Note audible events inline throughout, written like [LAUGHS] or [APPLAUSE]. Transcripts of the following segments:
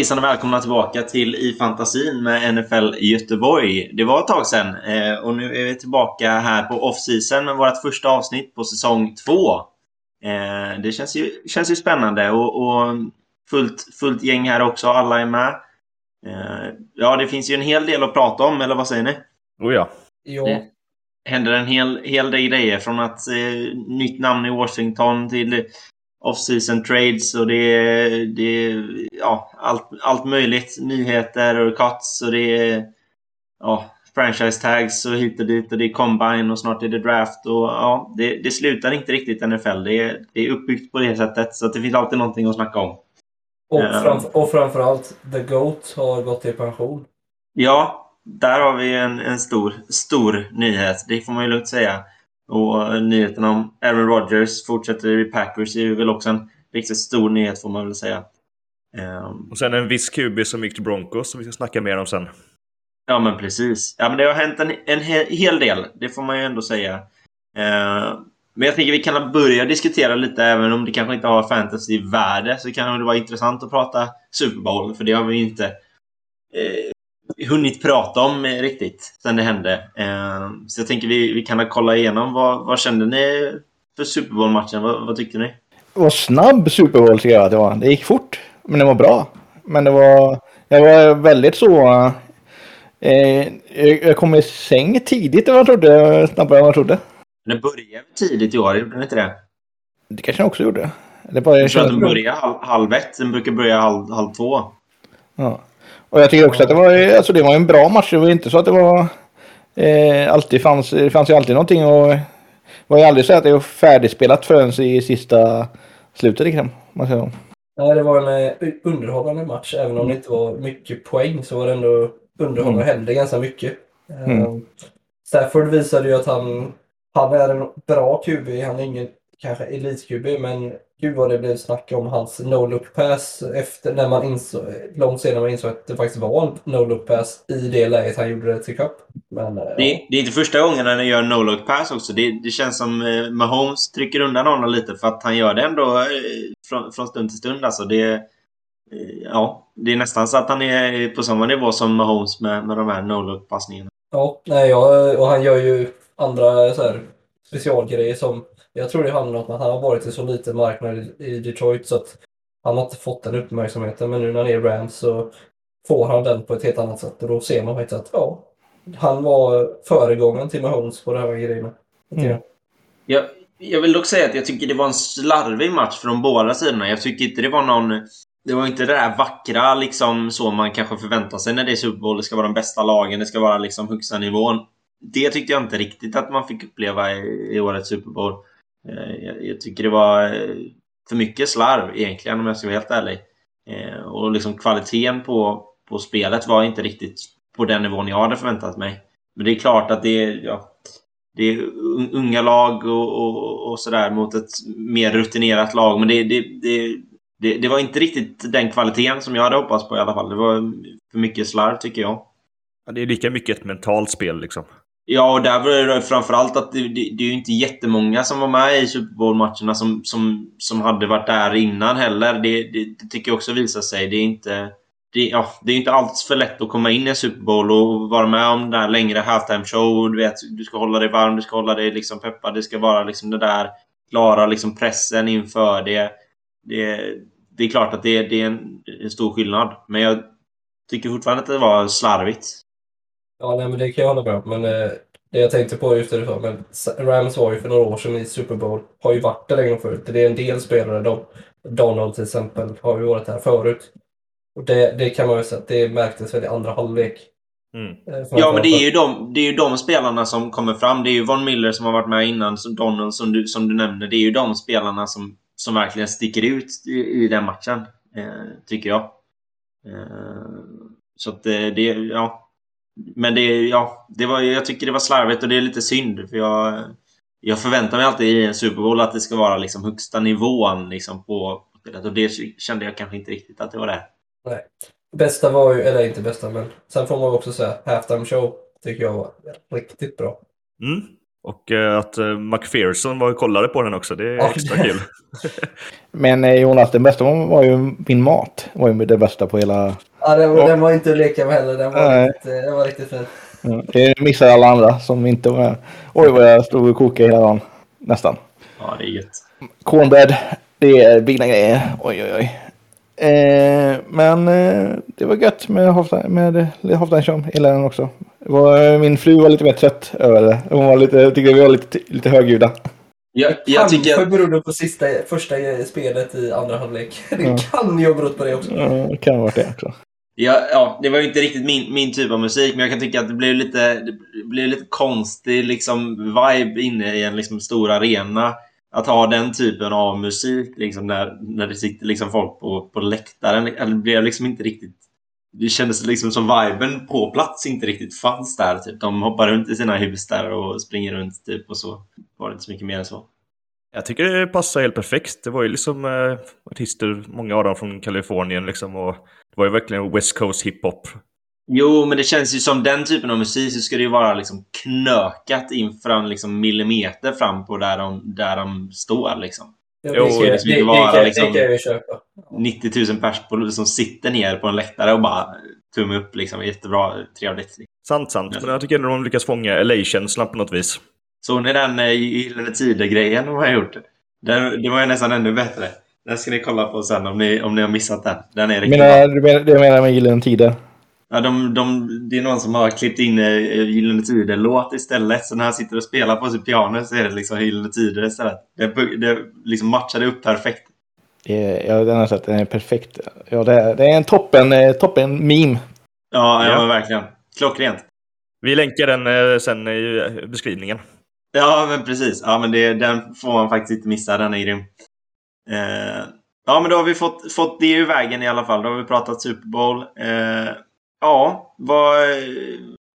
hejsan och välkomna tillbaka till I fantasin med NFL Göteborg. Det var ett tag sedan eh, och nu är vi tillbaka här på off-season med vårt första avsnitt på säsong två. Eh, det känns ju, känns ju spännande och, och fullt, fullt gäng här också. Alla är med. Eh, ja, det finns ju en hel del att prata om, eller vad säger ni? Oh ja. Ja. Det händer en hel, hel del grejer från att eh, nytt namn i Washington till off-season trades och det är, det är ja, allt, allt möjligt. Nyheter och cuts och det är ja, franchise tags och hit och dit och det är combine och snart är det draft och ja, det, det slutar inte riktigt NFL. Det är, det är uppbyggt på det sättet så det finns alltid någonting att snacka om. Och, Ja. framf och framförallt, The GOAT har gått i pension. Ja, där har vi en, en stor, stor nyhet. Det får man ju lugnt säga. Och nyheten om Aaron Rodgers fortsätter i Packers är väl också en riktigt stor nyhet får man väl säga. Ehm, Och sen en viss QB som gick till Broncos som vi ska snacka mer om sen. Ja, men precis. Ja, men det har hänt en, en he hel del. Det får man ju ändå säga. Eh, men jag tänker vi kan börja diskutera lite, även om det kanske inte har fantasy-värde, så kan det vara intressant att prata Super Bowl, för det har vi inte eh, hunnit prata om eh, riktigt sen det hände. Eh, så jag tänker vi, vi kan kolla igenom. Vad, vad kände ni för Super Bowl-matchen? Vad, vad tyckte ni? Det var snabb Super Bowl tycker jag att det var. Det gick fort, men det var bra. Men det var, det var väldigt så... Eh, jag jag kom i säng tidigt än vad jag trodde, snabbare än vad jag trodde. Den började tidigt i år, gjorde den inte det? Det kanske jag också gjorde. Det bara, Jag tror att den började halv, halv ett. Den brukar börja halv, halv två. Ja. Och jag tycker också att det var, alltså det var en bra match. Det var inte så att det var... Eh, alltid fanns, det fanns ju alltid någonting och... Det var ju aldrig så att det var färdigspelat förrän i sista slutet liksom. om Man säger. Nej, det var en eh, underhållande match. Även om det inte var mycket poäng så var det ändå underhållande och hände ganska mycket. Eh, Mm. Stafford visade ju att han, han är en bra QB. Han är ingen kanske elit-QB, men gud vad det blev snack om hans no-look pass efter när man insåg, långt senare man insåg att det faktiskt var en no-look pass i det läget han gjorde det till cup. Men eh, Det, det är inte första gången han gör no-look pass också. Det, det känns som eh, Mahomes trycker undan honom lite för att han gör det ändå eh, från, från stund till stund. Alltså det, ja, det är nästan så att han är på samma nivå som Mahomes med, med de här no-look passningarna. Ja, nej, ja, och han gör ju andra så här, specialgrejer som jag tror det handlar om att han har varit i så liten marknad i- Detroit så att han har inte fått den uppmärksamheten men nu när han är i Rams så får han den på ett helt annat sätt och då ser man faktiskt att ja, han var föregångaren till Mahomes på de här grejerna. Mm. Jag, jag vill dock säga att jag tycker det var en slarvig match från båda sidorna. Jag tycker inte det var någon... Det var inte det där vackra liksom så man kanske förväntar sig när det är Super Bowl. Det ska vara de bästa lagen, det ska vara liksom högsta nivån. Det tyckte jag inte riktigt att man fick uppleva i, i årets Super Bowl. Eh, jag, jag tycker det var eh, för mycket slarv egentligen om jag ska vara helt ärlig. Eh, och liksom kvaliteten på, på spelet var inte riktigt på den nivån jag hade förväntat mig. Men det är klart att det är... Ja, det är unga lag och, och, och sådär mot ett mer rutinerat lag. Men det, det, det, det, det var inte riktigt den kvaliteten som jag hade hoppats på i alla fall. Det var för mycket slarv tycker jag. Ja, det är lika mycket ett mentalt spel liksom. Ja, och där var det framförallt att det, det, det är ju inte jättemånga som var med i Super Bowl-matcherna som, som, som hade varit där innan heller. Det, det, det tycker jag också visar sig. Det är inte... Det, ja, det är inte alls för lätt att komma in i en Super Bowl och vara med om den där längre halftime show. Du vet, du ska hålla dig varm, du ska hålla dig liksom peppad. Det ska vara liksom det där klara liksom pressen inför det. Det, det är klart att det, det är en, en stor skillnad. Men jag tycker fortfarande att det var slarvigt. Ja, nej, men det kan jag hålla med om. Men eh, det jag tänkte på just det du sa, men Rams var ju för några år sedan i Super Bowl. Har ju varit där länge förut. Det är en del spelare, de, Donald till exempel, har ju varit här förut. Och det, det kan man ju säga att det märktes väl i andra halvlek. Mm. Eh, Ja, men det är, ju de, det är ju de spelarna som kommer fram. Det är ju Von Miller som har varit med innan, som Donald som du, som du nämnde. Det är ju de spelarna som, som verkligen sticker ut i, i den matchen, eh, tycker jag. Eh, så att det, det, ja. Men det, ja, det var, jag tycker det var slarvigt och det är lite synd. För jag, jag förväntar mig alltid i en Super Bowl att det ska vara liksom högsta nivån liksom på spelet. Och det kände jag kanske inte riktigt att det var det. Nej. Bästa var ju, eller inte bästa, men sen får man också säga halftime show tycker jag var riktigt bra. Mm. Och eh, att eh, McPherson var och kollade på den också, det är Ja, extra det- kul. [LAUGHS] Men eh, Jonas, den bästa var ju min mat. var ju det bästa på hela... Ja, den, Ja. den var inte att leka med heller. Den var, Nej. riktigt, eh, den var riktigt fin. Ja, Det missade alla andra som inte var med. Oj vad jag stod och kokade hela dagen. Nästan. Ja, det är gött. Cornbread, det är fina grejer. Oj oj oj. Eh, men eh, det var gött med Hofsteinsham hela den också. Var, min fru var lite mer trött över det. Hon var lite, tyckte vi var lite, lite högljudda. Jag, jag tycker Kanske berodde på sista, första spelet i andra halvlek. [LAUGHS] Det Ja. kan ju ha berott på det också. Ja, det kan ha varit det också ja, ja, det var ju inte riktigt min, min typ av musik, men jag kan tycka att det blev lite, det blev lite konstig liksom, vibe inne i en liksom, stor arena. Att ha den typen av musik liksom, när, när det sitter liksom, folk på, på läktaren. Det blev liksom inte riktigt... Det kändes liksom som viben på plats inte riktigt fanns där. Typ. De hoppar runt i sina hus där och springer runt typ och så. Var det inte så mycket mer än så. Jag tycker det passar helt perfekt. Det var ju liksom eh, artister, många av dem från Kalifornien liksom. Och det var ju verkligen West Coast hiphop. Jo, men det känns ju som den typen av musik så ska det ju vara liksom knökat inför en liksom millimeter fram på där de, där de står liksom. Ja, Jo, det, kan- det det, ska inte det, vara kan- liksom- det kan ju köpa. 90 000 pers på, som sitter ner på en läktare och bara tumme upp liksom. Jättebra, trevligt. Sant, sant. Ja. Men jag tycker ändå de lyckas fånga LA-känslan på något vis. Såg ni den eh, Gyllene Tider-grejen de har gjort? Den, det var ju nästan ännu bättre. Den ska ni kolla på sen om ni, om ni har missat den. Den är riktigt bra. menar, du menar, du menar med Gyllene Tider? Ja, de, de, det är någon som har klippt in eh, Gyllene Tider-låt istället. Så när han sitter och spelar på sitt piano så är det liksom Gyllene Tider istället. Det, det liksom matchade upp perfekt. Ja, den har sett. Den är perfekt. Ja, det är, det är en toppen, eh, toppen meme. Ja, ja. Ja. verkligen. Klockrent. Vi länkar den eh, sen i beskrivningen. Ja, men precis. Ja, men det, den får man faktiskt inte missa. Den är grym. Eh, ja, men då har vi fått, fått det ur vägen i alla fall. Då har vi pratat Super Bowl. Eh, ja, vad,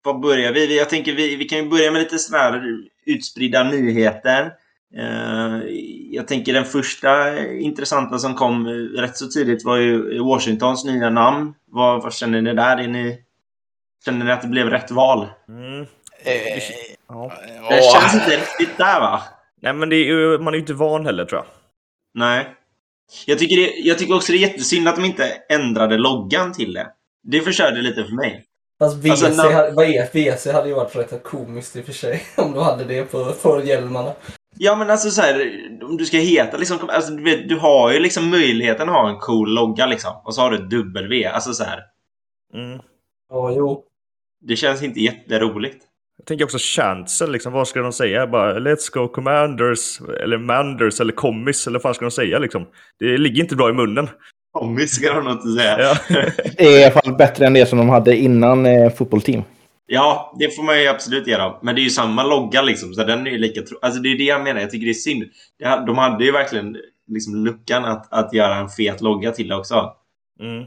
vad börjar vi? Jag tänker vi, vi kan ju börja med lite sådär utspridda nyheter. Eh, jag tänker den första intressanta som kom rätt så tidigt var ju Washingtons nya namn. Vad, vad känner ni där? Är ni, känner ni att det blev rätt val? Mm. Eh, Ja. Det känns inte riktigt där va? Nej, men det är ju, man är ju inte van heller tror jag. Nej. Jag tycker, det, jag tycker också det är jättesynd att de inte ändrade loggan till det. Det förstörde lite för mig. Fast WC, Alltså, när- hade, vad är, hade ju varit rätt komiskt i och för sig. [LAUGHS] Om du hade det på, på hjälmarna. Ja men alltså så här, om du ska heta liksom, alltså, du, vet, du har ju liksom möjligheten att ha en cool logga liksom. Och så har du ett W. Alltså så här. Mm. Ja, jo. Det känns inte jätteroligt. Tänker också chansen, liksom, vad ska de säga? Bara Let's go commanders, eller manders, eller commis, eller vad fan ska de säga liksom? Det ligger inte bra i munnen. Tommy ska de nog inte säga. Ja. [LAUGHS] Det är i alla fall bättre än det som de hade innan eh, fotbollsteam. Ja, det får man ju absolut ge dem. Men det är ju samma logga liksom, så den är ju lika tro- Alltså det är det jag menar, jag tycker det är synd. De hade ju verkligen liksom luckan att, att göra en fet logga till det också. Mm.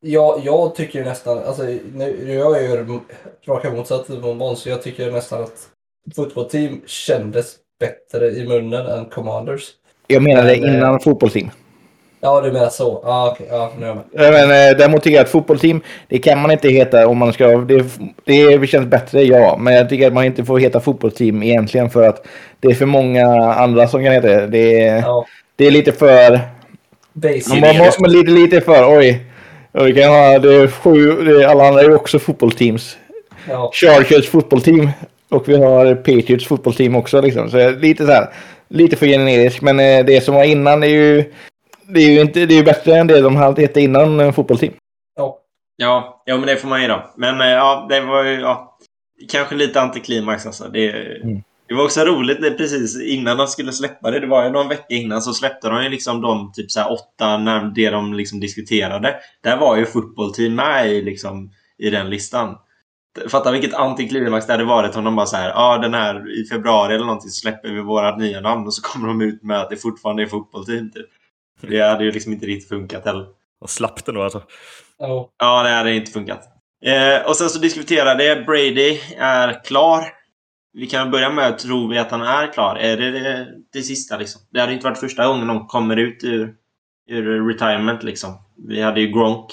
Ja, jag, tycker ju nästan, alltså nu, jag är ju raka motsatsen mot Måns, så jag tycker nästan att fotbollsteam kändes bättre i munnen än Commanders. Jag menade Men, eh, innan fotbollsteam. Ja, du menar så. Ja, okej. Ja, nu är jag med. Men, eh, däremot tycker jag att fotbollsteam, det kan man inte heta om man ska... Det, det känns bättre, ja. Men jag tycker att man inte får heta fotbollsteam egentligen för att det är för många andra som kan heta det. Det är, Ja, det är lite för... basic. Man, man, måste- men lite, lite för... Oj. Ja, Vi kan ha, det är sju, det är, alla andra är ju också fotbollsteams. Ja, Chargers fotbollsteam. Och vi har Patriots fotbollsteam också. Liksom. Så lite så här, lite för generiskt. Men eh, det som var innan är ju... Det är ju inte, det är ju bättre än det de hetat innan eh, fotbollsteam. ja. Ja, ja men det får man ju då. Men eh, ja, det var ju ja, kanske lite antiklimax alltså. Det, Mm. Det var också roligt det, precis innan de skulle släppa det. Det var ju någon vecka innan så släppte de ju liksom de typ så här åtta, när det de liksom diskuterade. Där var ju fotbollteam med i, liksom, i den listan. Fatta vilket antiklimax det hade varit om de bara så här, ja ah, den här i februari eller någonting så släpper vi våra nya namn och så kommer de ut med att det fortfarande är fotbollteam typ. Det hade ju liksom inte riktigt funkat heller. Och slapp det då alltså. ja. Ja, det hade inte funkat. Eh, och sen så diskuterade Brady är klar. Vi kan börja med, tror vi att han är klar? Är det det, det sista liksom? Det hade inte varit första gången någon kommer ut ur, ur retirement liksom. Vi hade ju Gronk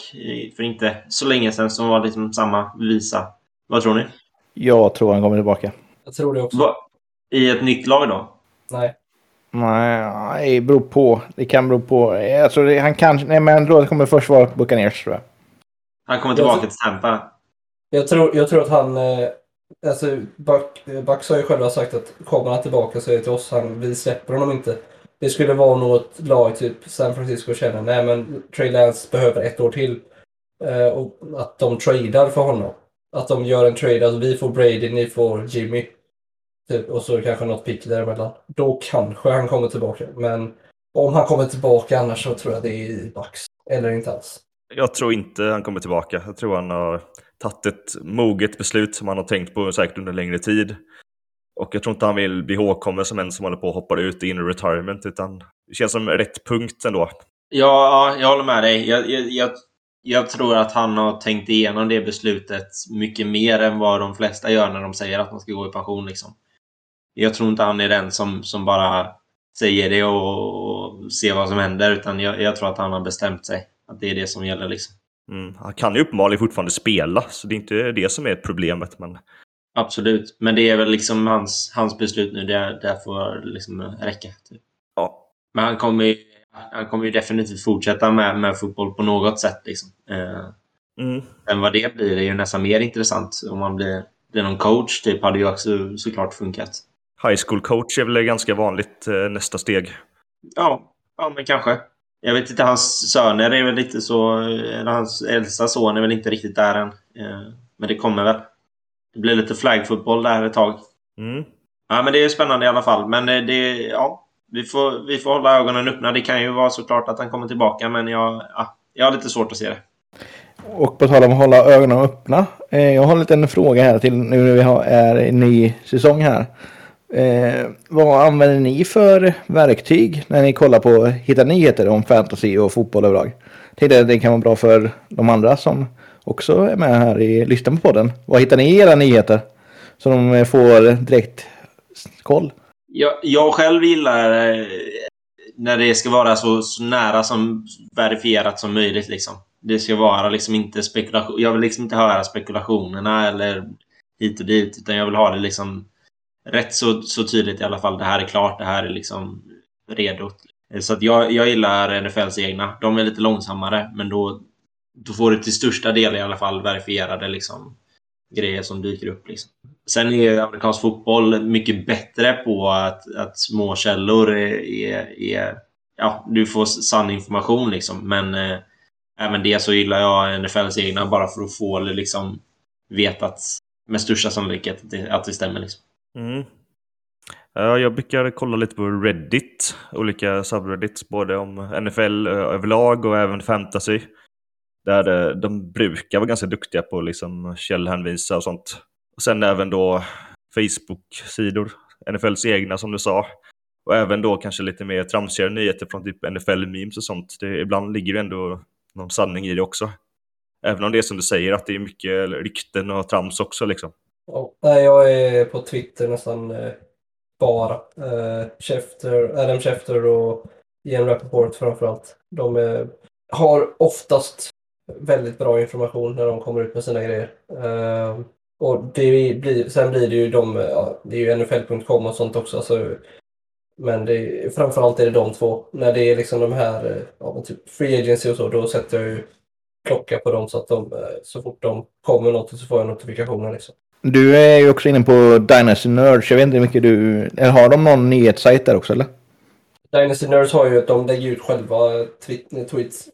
för inte så länge sedan som var liksom samma visa. Vad tror ni? Jag tror han kommer tillbaka. Jag tror det också. Va, I ett nytt lag då? Nej. Nej, det beror på. Det kan bero på. Alltså, det, han kan... Nej, men jag tror det kommer först vara Buccaneers, tror jag. Han kommer tillbaka till Tampa. Jag tror, jag tror att han... Alltså, Buck, Bucks har ju själva sagt att kommer han tillbaka så är det till oss. Han, vi släpper honom inte. Det skulle vara något lag, typ San Francisco, känner nej men Trey Lance behöver ett år till. Eh, och att de tradar för honom. Att de gör en trade, alltså vi får Brady, ni får Jimmy. Typ, och så kanske något pick däremellan. Då kanske han kommer tillbaka. Men om han kommer tillbaka annars så tror jag det är i Bucks. Eller inte alls. Jag tror inte han kommer tillbaka. Jag tror han har tagit ett moget beslut som han har tänkt på säkert under längre tid. Och jag tror inte han vill bli ihågkommen som en som håller på att hoppa ut in i retirement, utan det känns som rätt punkt ändå. Ja, jag håller med dig. Jag, jag, jag, jag, tror att han har tänkt igenom det beslutet mycket mer än vad de flesta gör när de säger att man ska gå i pension. Liksom. Jag tror inte han är den som, som bara säger det och, och ser vad som händer, utan jag, jag, tror att han har bestämt sig. Att det är det som gäller. Liksom. Mm, han kan ju uppenbarligen fortfarande spela, så det är inte det som är problemet. Men Absolut, men det är väl liksom hans, hans beslut nu. Det, det får liksom räcka. Typ. Ja. Men han kommer ju, han kommer ju definitivt fortsätta med, med fotboll på något sätt. Liksom. Eh, mm. Men vad det blir är ju nästan mer intressant. Om man blir, blir någon coach typ hade ju också såklart funkat. High school coach är väl ganska vanligt eh, nästa steg. Ja, ja men kanske. Jag vet inte, hans söner är väl lite så... Eller hans äldsta son är väl inte riktigt där än. Eh, men det kommer väl. Det blir lite flagfotboll där ett tag. Mm. Ja, men det är spännande i alla fall. Men eh, det, ja, vi får, vi får hålla ögonen öppna. Det kan ju vara såklart att han kommer tillbaka, men jag, ja, jag har lite svårt att se det. Och på tal om att hålla ögonen öppna. Eh, jag har en liten fråga här till nu när vi har, är i ny säsong här. Eh, vad använder ni för verktyg när ni kollar på hitta nyheter om fantasy och fotboll överlag? Tänkte att det kan vara bra för de andra som också är med här i lyssnar på podden. Vad hittar ni i era nyheter? Så de eh, får direkt koll. Jag, jag själv gillar eh, när det ska vara så, så, nära som verifierat som möjligt. Liksom. Det ska vara liksom inte spekulation. Jag vill liksom inte höra spekulationerna eller hit och dit. Utan jag vill ha det liksom rätt så, så tydligt i alla fall. Det här är klart. Det här är liksom redo. Så att jag, jag gillar NFLs egna. De är lite långsammare, men då, då får du till största del i alla fall verifierade liksom, grejer som dyker upp. Liksom. Sen är amerikansk fotboll mycket bättre på att, att små källor är, är, är ja, du får sann information liksom. Men eh, även det så gillar jag NFLs egna bara för att få liksom vetat med största sannolikhet att det, att det stämmer. Liksom. Mm. Eh, jag brukar kolla lite på Reddit, olika subreddits, både om NFL eh, överlag och även fantasy. Där eh, de brukar vara ganska duktiga på liksom källhänvisa och sånt. Och sen även då Facebook-sidor, NFLs egna som du sa. Och även då kanske lite mer tramsigare nyheter från typ NFL-memes och sånt. Det, ibland ligger det ändå någon sanning i det också. Även om det är som du säger att det är mycket rykten och trams också liksom. Oh, nej, jag är på Twitter nästan eh, bara. Eh, Schefter, Adam Schefter och Ian Rappaport framförallt. De är, har oftast väldigt bra information när de kommer ut med sina grejer. Eh, och det blir, sen blir det ju de, ja, det är ju NFL.com och sånt också. Så, men det, framförallt är det de två. När det är liksom de här, eh, ja, typ free agency och så, då sätter jag ju klocka på dem så att de, eh, så fort de kommer något så får jag notifikationer liksom. Du är ju också inne på Dynasty Nerds. Jag vet inte hur mycket du... Har de någon nyhetssajt där också eller? Dynasty Nerds har ju att de lägger ut själva eh, tweets.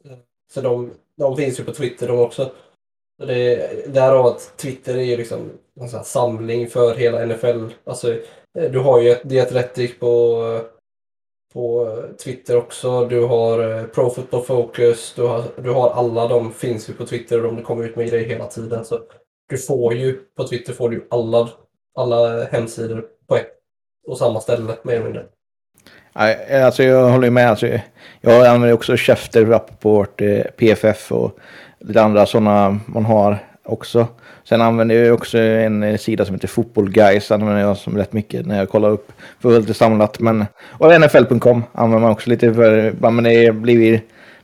Så de, de finns ju på Twitter de också. Så det, därav att Twitter är ju liksom en sån samling för hela NFL. Alltså, eh, du har ju ett Diatletic på, på Twitter också. Du har eh, Pro Football Focus. Du har, du har alla de finns ju på Twitter och de kommer ut med grejer hela tiden. Så du får ju, på Twitter får du alla, alla hemsidor på ett och samma ställe mer eller mindre. Alltså jag håller med. Alltså, jag använder också Schefter, Rapport, eh, PFF och lite andra sådana man har också. Sen använder jag också en eh, sida som heter Football Guys. använder jag som rätt mycket när jag kollar upp för lite samlat. Men, och NFL.com använder man också lite för, men det blir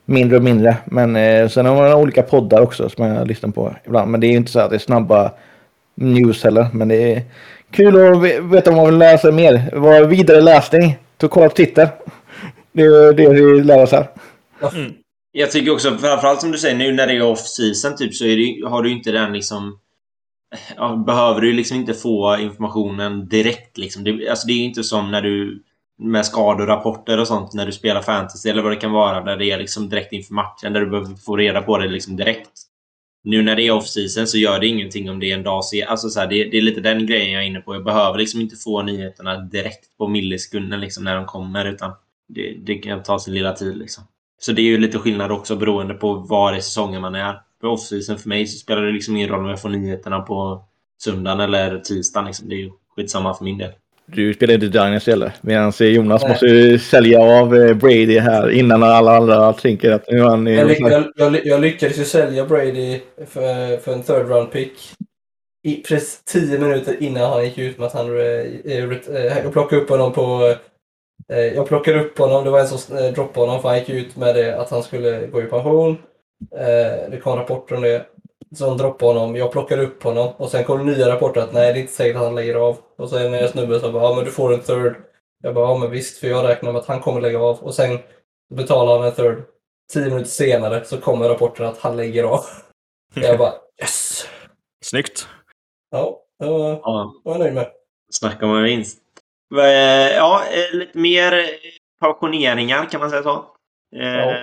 mindre och mindre. Men eh, sen har man olika poddar också som jag lyssnar på ibland. Men det är ju inte så att det är snabba news heller. Men det är kul att ve- veta om man vill sig mer. Vad vidare läsning. Så kolla på Twitter. Det är det vi lär oss här. Jag tycker också, framförallt som du säger, nu när det är off-season typ så är det, har du inte den liksom... Ja, behöver du liksom inte få informationen direkt liksom. Det, alltså det är ju inte som när du... Med skadorapporter och sånt när du spelar fantasy eller vad det kan vara där det är liksom direkt inför matchen där du behöver få reda på det liksom direkt. Nu när det är off-season så gör det ingenting om det är en dag sen. Alltså så här, det, det är lite den grejen jag är inne på. Jag behöver liksom inte få nyheterna direkt på millisekunden liksom när de kommer utan det, det kan ta sin lilla tid liksom. Så det är ju lite skillnad också beroende på var i säsongen man är. För off-season för mig så spelar det liksom ingen roll om jag får nyheterna på söndagen eller tisdagen. Liksom. Det är ju skitsamma för min del. Du spelar inte Dynasty heller. Medan Jonas Nej. måste ju sälja av eh, Brady här innan alla andra tänker att nu är han... Jag, ly- i- jag, jag, jag lyckades ju sälja Brady för, för en third round pick. I, precis tio minuter innan han gick ut med att han... eh, eh, eh, jag plockade upp honom på... eh, Jag plockade upp honom, det var en som eh, droppade honom för han gick ut med det att han skulle gå i pension. Eh, Det kom rapporter om det. Så han droppade honom, jag plockade upp honom och sen kom det nya rapporter att nej det är inte säkert att han lägger av. Och sen är det snubben som bara ja men du får en third. Jag bara ja men visst för jag räknar med att han kommer lägga av. Och sen betalar han en third. Tio minuter senare så kommer rapporten att han lägger av. [LAUGHS] Jag bara yes! Snyggt. Ja, det var, Ja, var jag nöjd med. snacka om en vinst. Eh, Ja, eh, lite mer pensioneringar kan man säga så. Eh, Ja.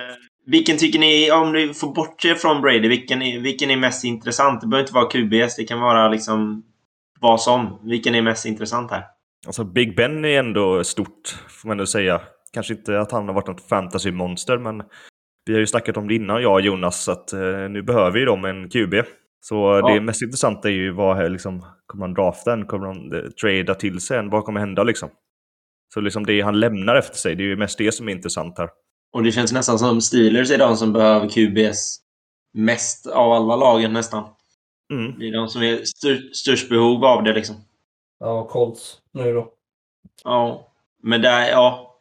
Vilken tycker ni, om du får bortse från Brady, vilken är, vilken är mest intressant? Det behöver inte vara QBS, det kan vara liksom vad som. Vilken är mest intressant här? Alltså Big Ben är ändå stort, får man ändå säga. Kanske inte att han har varit något fantasy-monster, men vi har ju snackat om det innan, jag och Jonas, att eh, nu behöver ju de en QB. Så Ja. det mest intressanta är ju vad är liksom, kommer han drafta en? Kommer han eh, trada till sig en? Vad kommer hända liksom? Så liksom det han lämnar efter sig, det är ju mest det som är intressant här. Och det känns nästan som Steelers är de som behöver QBS mest av alla lagen nästan. Mm. Det är de som är styr, störst behov av det liksom. Ja, Colts nu då. Ja. Men där, ja.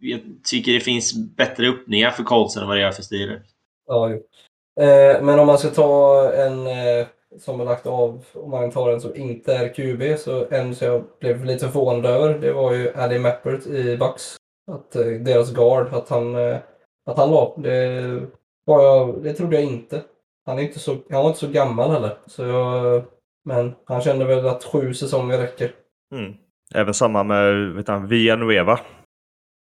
Jag tycker det finns bättre öppningar för Colts än vad det gör för Steelers. Ja, jo. Eh, men om man ska ta en eh, som är lagt av, om man tar en som inte är QB, så en som jag blev lite förvånad över, det var ju Addy Mappert i Bucks. Att eh, deras guard, att han, eh, att han la. Det, var jag, det trodde jag inte. Han, är inte så, han var inte så gammal heller. Så jag, men han kände väl att sju säsonger räcker. Mm. Även samma med vet han, Villanueva.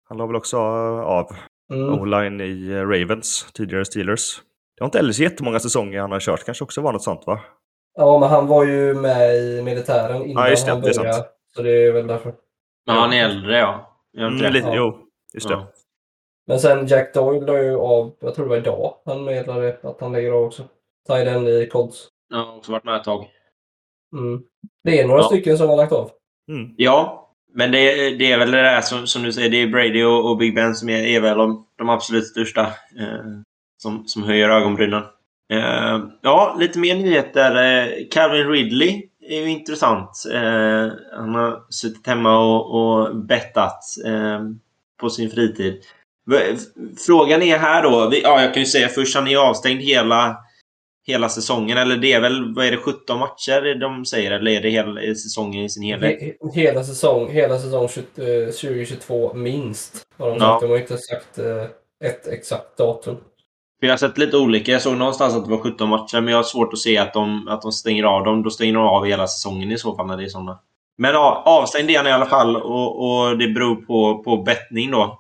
Han la väl också av Mm. O-line i eh, Ravens, tidigare Steelers. Det har inte heller så jättemånga säsonger han har kört, kanske också var något sånt va? Ja, men han var ju med i militären innan Ja, just det, han det är sant. började. Så det är väl därför. Men han är äldre, ja. Mm, det? lite, Ja. Jo, just det. Ja. Men sen Jack Doyle la ju av, jag tror det var idag, han meddelade att han lägger av också. Tiden i Colts. Jag har också varit med ett tag. Mm. Det är några Ja. stycken som har lagt av. Mm. Ja, men det, det är väl det där som, som du säger, det är Brady och, och Big Ben som är, är väl de, de absolut största eh, som, som höjer ögonbrynen. Eh, ja, lite mer nyheter. Eh, Calvin Ridley är ju intressant. Eh, han har suttit hemma och, och bettat eh, på sin fritid. Frågan är här då, vi, ja jag kan ju säga först, han är avstängd hela, hela säsongen. Eller det är väl, vad är det, 17 matcher de säger? Eller är det hela är säsongen i sin helhet? He- hela säsong, hela säsong 20, eh, 2022 minst. Har de Ja. sagt. De har inte sagt eh, ett exakt datum. För jag har sett lite olika. Jag såg någonstans att det var 17 matcher, men jag har svårt att se att de, att de stänger av dem. Då stänger de av hela säsongen i så fall när det är sådana. Men ja, avstängd är han i alla fall och, och det beror på, på bettning då.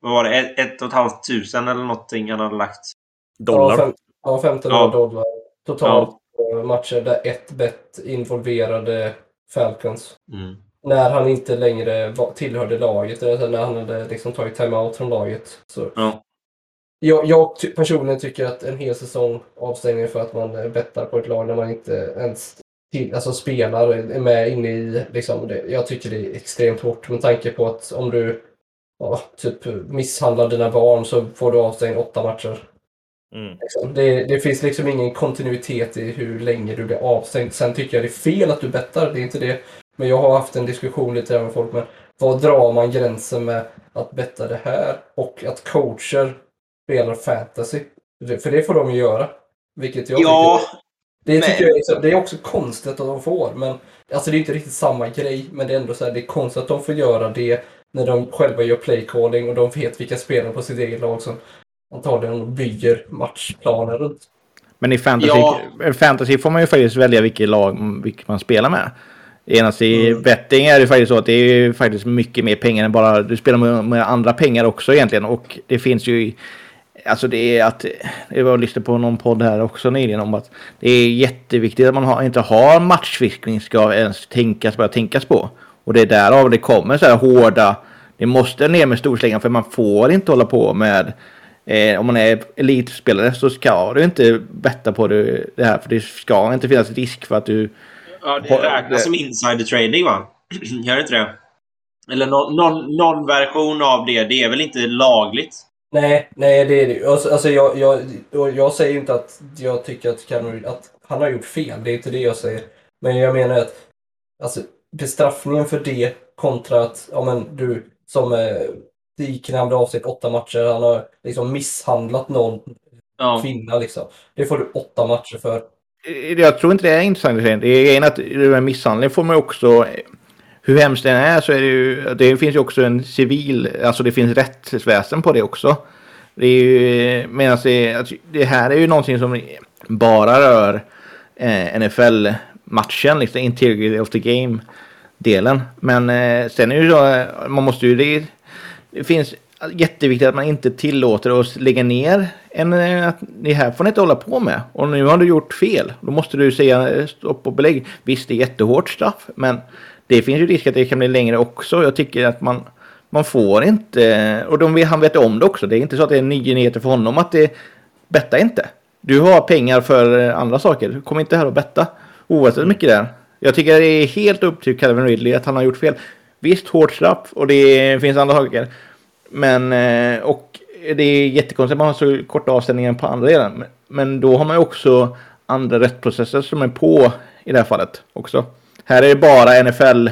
Vad var det? Ett, ett och ett halvt tusen eller någonting han hade lagt? Dollar. Ja, fem, ja 1500 Ja. dollar totalt på matcher där ett bett involverade Falcons. Mm. När han inte längre var, tillhörde laget, eller när han hade liksom tagit time-out från laget. Så Ja. Jag, jag ty- personligen tycker att en hel säsong avstängning för att man eh, bettar på ett lag när man inte ens till, alltså spelar och är med inne i... Liksom det, jag tycker det är extremt hårt med tanke på att om du ja, typ misshandlar dina barn så får du avstängd åtta matcher. Mm. Liksom. Det, det finns liksom ingen kontinuitet i hur länge du blir avstängd. Sen tycker jag det är fel att du bettar, det är inte det. Men jag har haft en diskussion lite med folk, men vad drar man gränsen med att betta det här och att coacher spelar fantasy? För det får de ju göra. Vilket jag Ja, tycker, det, tycker men- jag, är liksom- det är också konstigt att de får, men Alltså det är inte riktigt samma grej, men det är ändå så här, det är konstigt att de får göra det när de själva gör playcalling och de vet vilka spelare på sitt eget lag som antagligen bygger matchplaner runt. Men i fantasy, Ja. fantasy får man ju faktiskt välja vilket lag vilket man spelar med. Enast i Mm. betting är det faktiskt så att det är ju faktiskt mycket mer pengar än bara... Du spelar med, med andra pengar också egentligen. Och det finns ju... Alltså det är att... Jag var och lyssnade på någon podd här också nyligen om att det är jätteviktigt att man har, inte har matchfixning ska ens tänkas, börja tänkas på. Och det är därav det kommer så här hårda... Det måste ner med storslängan för man får inte hålla på med... Eh, om man är elitspelare så ska du inte betta på det, det här för det ska inte finnas risk för att du... Ja, det räknas som insider trading va? [CLEARS THROAT] Gör det inte det? Eller någon, någon, någon version av det. Det är väl inte lagligt? Nej, nej det är det ju. Alltså, alltså jag, jag, jag säger inte att jag tycker att, Cameron, att han har gjort fel. Det är inte det jag säger. Men jag menar att alltså, bestraffningen för det kontra att, ja men du som eh, Diken han blev avsett åtta matcher. Han har liksom misshandlat någon Ja. kvinna liksom. Det får du åtta matcher för. Eh, Jag tror inte det är intressant. Det är grejen att misshandel får man också... Hur hemskt den är så är det ju... Det finns ju också en civil... Alltså det finns rättsväsen på det också. Det är ju... Medan det, alltså, det här är ju någonting som bara rör eh, NFL-matchen, liksom integrity of the game-delen. Men eh, sen är det ju så, man måste ju... Det, det finns jätteviktigt att man inte tillåter oss lägga ner en, eh, att det här får ni inte hålla på med. Och nu har du gjort fel. Då måste du säga eh, stopp och belägg. Visst, det är jättehårt straff, men det finns ju risk att det kan bli längre också. Jag tycker att man, man får inte, och de, han vet om det också. Det är inte så att det är nyheter för honom att det, betta inte. Du har pengar för andra saker. Kom inte här och betta. Oavsett hur mycket det är. Jag tycker det är helt upp till Calvin Ridley att han har gjort fel. Visst, hårt straff och det finns andra saker. Men, eh, och det är jättekonstigt att man har så korta avstängningar på andra delen. Men- Men då har man ju också andra rättsprocesser som är på i det här fallet också. Här är det bara NFL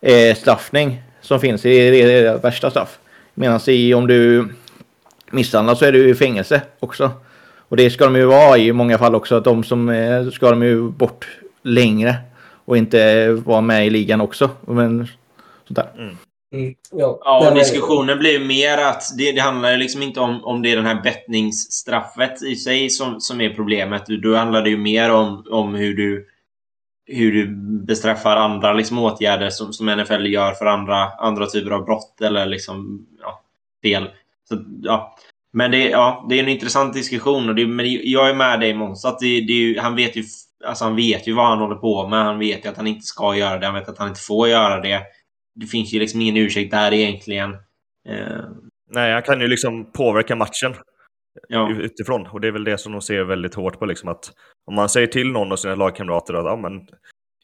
eh, straffning som finns i det, det, det värsta straff. Medan i om du misshandlar så är du i fängelse också. Och det ska de ju vara i många fall också. Att de som eh, ska de ju bort längre. Och inte vara med i ligan också. Men, sånt där. Mm. Ja, Ja, den och är- diskussionen blir ju mer att det, det handlar ju liksom inte om, om det är den här bettningsstraffet i sig som, som är problemet. Då handlar det ju mer om, om hur du hur du bestraffar andra liksom, åtgärder som, som NFL gör för andra, andra typer av brott eller liksom, ja, fel. Så, ja. Men det, ja, det är en intressant diskussion. Och det, men jag är med dig Måns. Det, det han, vet ju, alltså, han vet ju vad han håller på med. Han vet ju att han inte ska göra det. Han vet att han inte får göra det. Det finns ju liksom ingen ursäkt där egentligen. Eh, Nej, han kan ju liksom påverka matchen ja. utifrån. Och det är väl det som de ser väldigt hårt på. Liksom att om man säger till någon av sina lagkamrater att ja, men,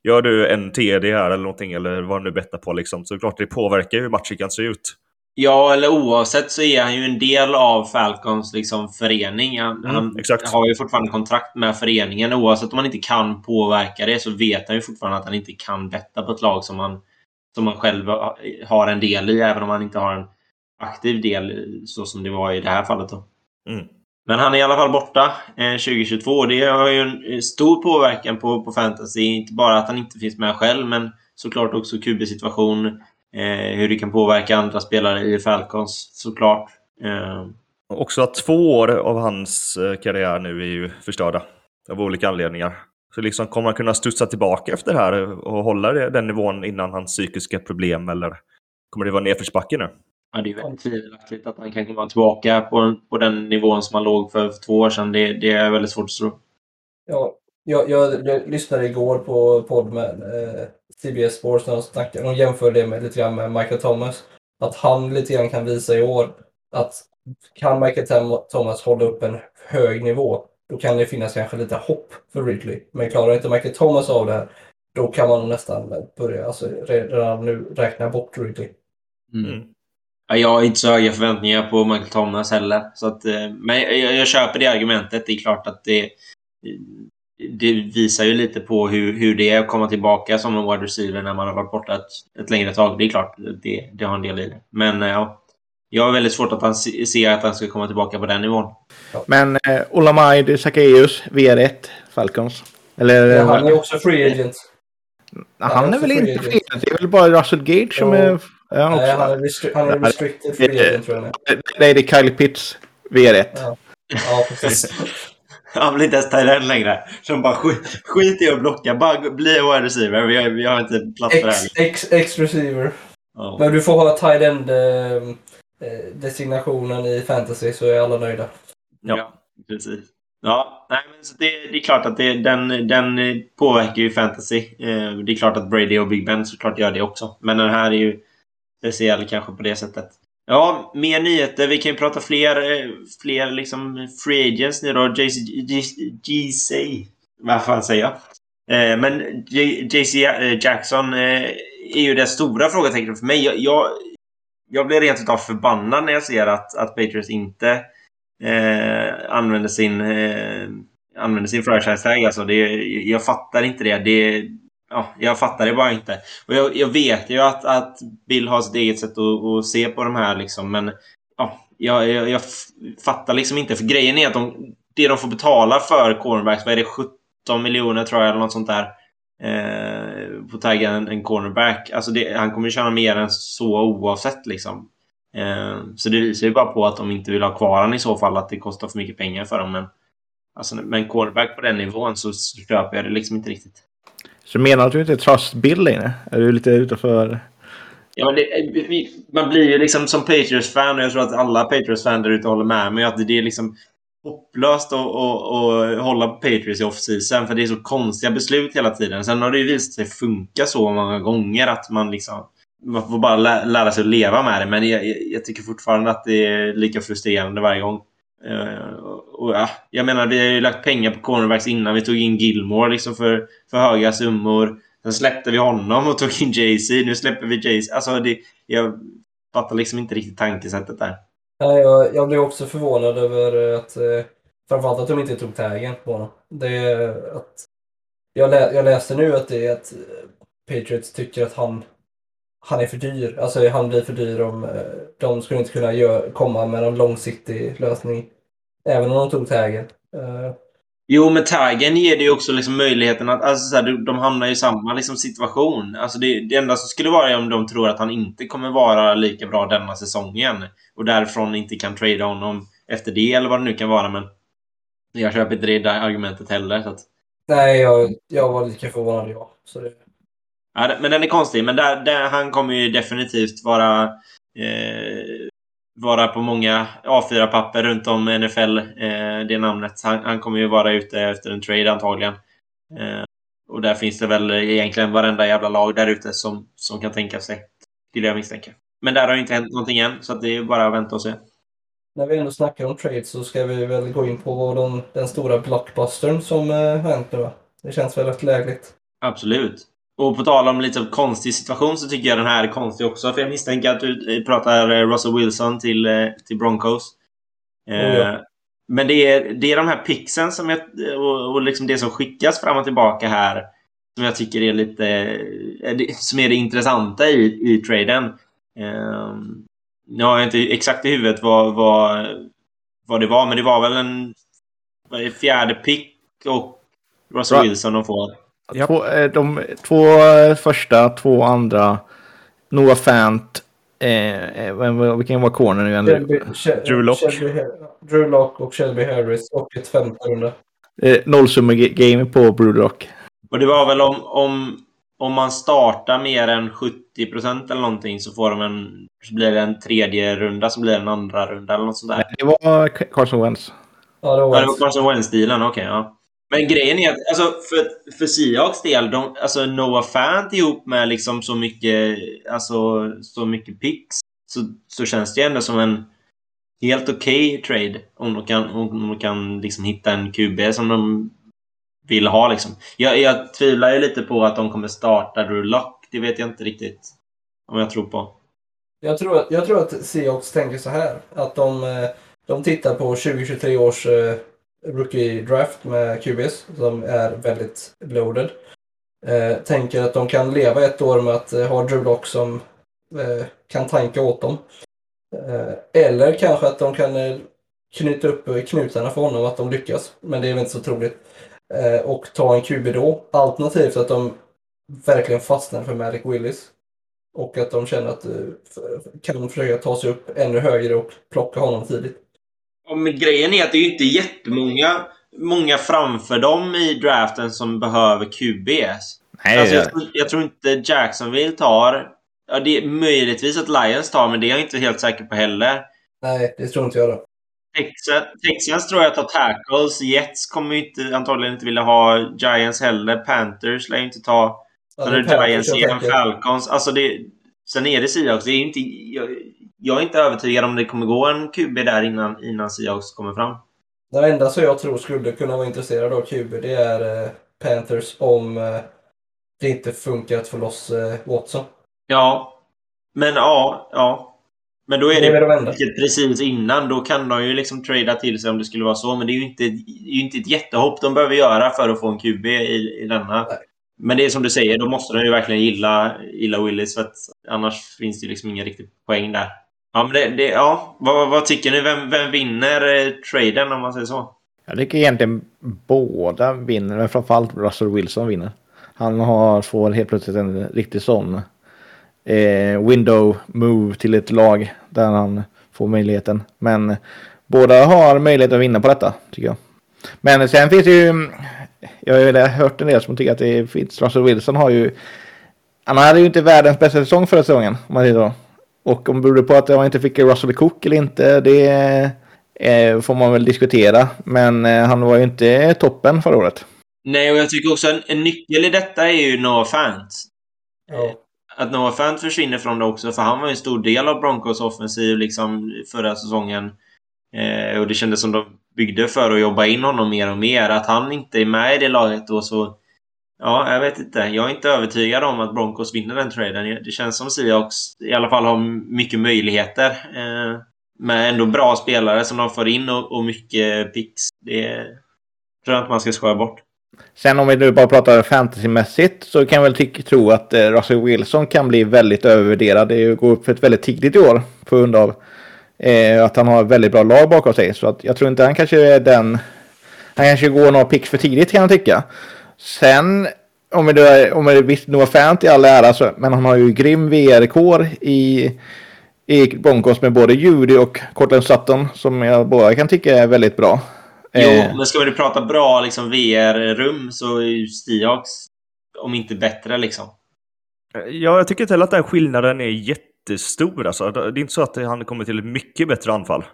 gör du en TD här eller någonting eller vad du nu bettar på liksom, så klart det påverkar hur matchen kan se ut. Ja, eller oavsett så är han ju en del av Falcons liksom, förening. Han, Mm, han har ju fortfarande kontrakt med föreningen. Oavsett om han inte kan påverka det så vet han ju fortfarande att han inte kan betta på ett lag som han, som han själv har en del i, även om han inte har en aktiv del så som det var i det här fallet. Då. Mm. Men han är i alla fall borta eh, 2022. Det har ju en eh, stor påverkan på, på fantasy. Inte bara att han inte finns med själv, men såklart också QB-situation. Eh, hur det kan påverka andra spelare i Falcons, såklart. Eh, också att två år av hans eh, karriär nu är ju förstörda av olika anledningar. Så liksom kommer han kunna studsa tillbaka efter det här och hålla den nivån innan hans psykiska problem eller kommer det vara nedförsbacke nu? Ja, det är väldigt tvivelaktigt att han kan komma tillbaka på, på den nivån som han låg för, för två år sedan. Det, det är väldigt svårt att tro. Ja, jag, jag, jag lyssnade igår på podd med eh, CBS Sports när de snackade. De jämförde det med, lite grann med Michael Thomas. Att han lite grann kan visa i år att kan Michael Thomas hålla upp en hög nivå då kan det finnas kanske lite hopp för Ridley. Men klarar inte Michael Thomas av det här då kan man nästan börja alltså, redan nu räkna bort Ridley. Mm. Ja, jag har inte så höga förväntningar på Michael Thomas heller. Så att, eh, men jag, jag köper det argumentet. Det är klart att det, det visar ju lite på hur, hur det är att komma tillbaka som en wide receiver när man har varit borta ett, ett längre tag. Det är klart, det, det har en del i det. Men eh, ja, jag har väldigt svårt att han se att han ska komma tillbaka på den nivån. Men eh, Olamide Zacharias, VR1, Falcons. Eller... Ja, han är också free agent. han är också väl free inte agent. fri Det är väl bara Russell Gage som Jo. är... Ja, Nej, han är, restri- han är restricted free agent tror jag. Nej, det är Kylie Pitts. V1. Ja. Ja, precis. [LAUGHS] Han blir inte ens tight längre. Så de bara skit, skit i att blocka. Bara bli wide receiver. Vi har, vi har inte plats för det här. Ex, ex, ex receiver. Ja. Men du får ha tight end eh, eh, designationen i fantasy så är alla nöjda. Ja, precis. Ja, nej, men så det, det är klart att det, den, den påverkar ju fantasy. Eh, det är klart att Brady och Big Ben såklart gör det också. Men den här är ju speciell kanske på det sättet. Ja, mer nyheter. Vi kan ju prata fler, eh, fler liksom free agents nu då. JC, Vad fan säger jag? Eh, men JC eh, Jackson eh, är ju det stora frågetecknet för mig. Jag, jag, jag blir rent utav förbannad när jag ser att, att Patriots inte eh, använder sin eh, använder sin franchise tag. Alltså det, jag fattar inte det. det ja, jag fattar det bara inte. Och jag, jag vet ju att, att Bill har sitt eget sätt att, att se på de här liksom, men ja, jag, jag, jag fattar liksom inte. För grejen är att de, det de får betala för cornerbacks, vad är det, 17 miljoner tror jag eller något sånt där. Eh, på tagga en, en cornerback. Alltså det, han kommer ju tjäna mer än så oavsett liksom. Eh, så det visar ju bara på att de inte vill ha kvar han i så fall, att det kostar för mycket pengar för dem. Men, alltså, med en cornerback på den nivån så köper jag det liksom inte riktigt. Så menar du att du inte är trustbuilding? längre? Är du lite utanför? Ja, men det, man blir ju liksom som Patriots-fan, och jag tror att alla Patriots-fan där ute håller med mig, att det är liksom hopplöst att, att, att hålla på Patriots i off-season, för det är så konstiga beslut hela tiden. Sen har det ju visat sig funka så många gånger att man liksom man får bara lära sig att leva med det, men jag, jag tycker fortfarande att det är lika frustrerande varje gång. Uh, och, ja, jag menar, vi har ju lagt pengar på cornerbacks innan. Vi tog in Gilmore liksom för, för höga summor. Sen släppte vi honom och tog in Jay-Z. Nu släpper vi Jay-Z. Alltså, det, jag fattar liksom inte riktigt tankesättet där. Nej, jag, jag blev också förvånad över att eh, framförallt att de inte tog taggen på honom. Det är att jag, lä, jag läste nu att det är att eh, Patriots tycker att han han är för dyr. Alltså han blir för dyr om eh, de skulle inte kunna gör, komma med någon långsiktig lösning. Även om de tog taggen. Eh, Jo, men taggen ger det ju också liksom möjligheten att... Alltså, så här, de- hamnar i samma liksom, situation. Alltså, det, det enda som skulle vara är om de tror att han inte kommer vara lika bra denna säsongen. Och därifrån inte kan trada honom efter det, eller vad det nu kan vara. Men jag köper inte det argumentet heller. Så att, nej, jag, jag var lika förvånad jag. Så det, ja, men den är konstig. Men där, där, han kommer ju definitivt vara... Eh, vara på många A4-papper runt om NFL, eh, det namnet. Han, han kommer ju vara ute efter en trade antagligen. Eh, och där finns det väl egentligen varenda jävla lag där ute som, som kan tänka sig. Skulle jag misstänka. Men där har inte hänt någonting än, så det är bara att vänta och se. när vi ändå snackar om trades så ska vi väl gå in på de, den stora blockbustern som eh, har hänt nu va? Det känns väl rätt lägligt. Absolut. Och på tal om lite konstig situation så tycker jag den här är konstig också. För jag misstänker att du eh, pratar eh, Russell Wilson till, eh, till Broncos. Oh, ja. Men det är, det är de här pixen som jag, och, och liksom det som skickas fram och tillbaka här som jag tycker är lite... Som är det intressanta i, i traden. Eh, nu har jag inte exakt i huvudet vad, vad, vad det var, men det var väl en vad är det, fjärde pick och Russell Wilson de får. Ja. Två, eh, de två eh, första, två andra. Noah Fant. Eh, eh, vem- vilken var corner nu igen? Drew Lock. Drew Lock och Shelby Harris och ett femte runda. Eh, Nollsumme-game på Brewdrock. Och det var väl om, om, om man startar mer än 70% eller någonting så får de en... Så blir det en tredje runda så blir det en andra runda eller något sånt där. Det var Carson Wentz. Ja, det var Carson Wentz-stilen, okej ja. Men grejen är att alltså, för, för Seahawks del, de, alltså Noah Fant ihop med liksom så mycket, alltså, så mycket picks så, så känns det ändå som en helt okej trade om de kan, om de kan liksom hitta en QB som de vill ha. Liksom. Jag, jag tvivlar ju lite på att de kommer starta Drew Lock. Det vet jag inte riktigt om jag tror på. Jag tror, att, jag tror att Seahawks tänker så här. Att de, eh, de tittar på 2023 års eh, rookie draft med QBs som är väldigt loaded. Eh, tänker att de kan leva ett år med att eh, ha Drew Lock som eh, kan tanka åt dem. Eh, eller kanske att de kan eh, knyta upp knutarna för honom att de lyckas. Men det är väl inte så troligt. Eh, och ta en QB då. Alternativt att de verkligen fastnar för Malik Willis. Och att de känner att eh, kan de försöka ta sig upp ännu högre och plocka honom tidigt. Ja, men grejen är att det är ju inte jättemånga många framför dem i draften som behöver QBs. Nej, Alltså, jag, tror, jag tror inte Jacksonville tar... Ja, det är möjligtvis att Lions tar, men det är jag inte helt säker på heller. Nej, det tror inte jag då. Texas, tror jag tar tackles. Jets kommer ju inte, antagligen inte vilja ha. Giants heller. Panthers lär ju inte ta. Ja, Giants igen. Falcons. Alltså det, sen är det Seahawks. Det är ju inte, jag, jag är inte övertygad om det kommer gå en QB där innan, innan Seahawks kommer fram. Den enda som jag tror skulle kunna vara intresserad av QB det är eh, Panthers om eh, det inte funkar att få loss eh, Watson. Ja. Men ja, ja. Men då är Det är det väl de enda. vilket precis innan. Då kan de ju liksom trada till sig om det skulle vara så. Men det är ju inte, det är inte ett jättehopp de behöver göra för att få en QB i, i denna. Nej. Men det är som du säger, då måste de ju verkligen gilla, gilla Willis. För att annars finns det liksom ingen riktig poäng där. Ja, men det, det, ja. Vad, vad tycker ni? Vem, vem vinner eh, traden om man säger så? Jag tycker egentligen båda vinner, men framförallt Russell Wilson vinner. Han har, får helt plötsligt en riktig sån eh, window move till ett lag där han får möjligheten. Men båda har möjlighet att vinna på detta, tycker jag. Men sen finns det ju, jag har ju hört en del som tycker att det finns, Russell Wilson har ju, han hade ju inte världens bästa säsong förra säsongen, om man säger så. Och om det berodde på att han inte fick Russell Cook eller inte, det eh, får man väl diskutera. Men eh, han var ju inte toppen förra året. Nej, och jag tycker också en, en nyckel i detta är ju Noah Fant. Ja. Att Noah Fant försvinner från det också, för han var ju en stor del av Broncos offensiv liksom förra säsongen. Eh, och det kändes som de byggde för att jobba in honom mer och mer. Att han inte är med i det laget då så... Ja, jag vet inte. Jag är inte övertygad om att Broncos vinner den traden. Det känns som Seahawks i alla fall har mycket möjligheter. Eh, med ändå bra spelare som de får in och, och mycket picks. Det tror jag inte man ska skoja bort. Sen om vi nu bara pratar fantasymässigt så kan jag väl tro att eh, Russell Wilson kan bli väldigt övervärderad. Det går upp för ett väldigt tidigt i år på grund av eh, att han har ett väldigt bra lag bakom sig. Så att jag tror inte han kanske är den... Han kanske går några picks för tidigt kan jag tycka. Sen om vi om vi visst Noah Fant i all ära så, men han har ju grym VR-kår i, i Broncos med både Judy och Cortland Sutton som jag båda kan tycka är väldigt bra. Jo, Eh, men ska vi prata bra liksom, VR-rum så är ju Seahawks om inte bättre liksom. Ja, jag tycker inte heller att den skillnaden är jättestor. Alltså. Det är inte så att han kommer till ett mycket bättre anfall.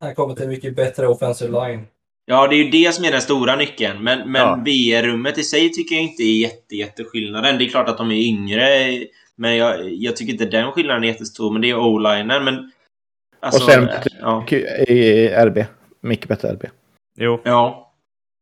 Han kommer till mycket bättre offensive line. Ja, det är ju det som är den stora nyckeln. Men, men Ja. VR-rummet i sig tycker jag inte är jätte, jätteskillnaden. Det är klart att de är yngre, men jag, jag tycker inte den skillnaden är jättestor. Men det är o-linen, men... Alltså, Och sen- ja. i RB. Mycket bättre RB. Jo. ja.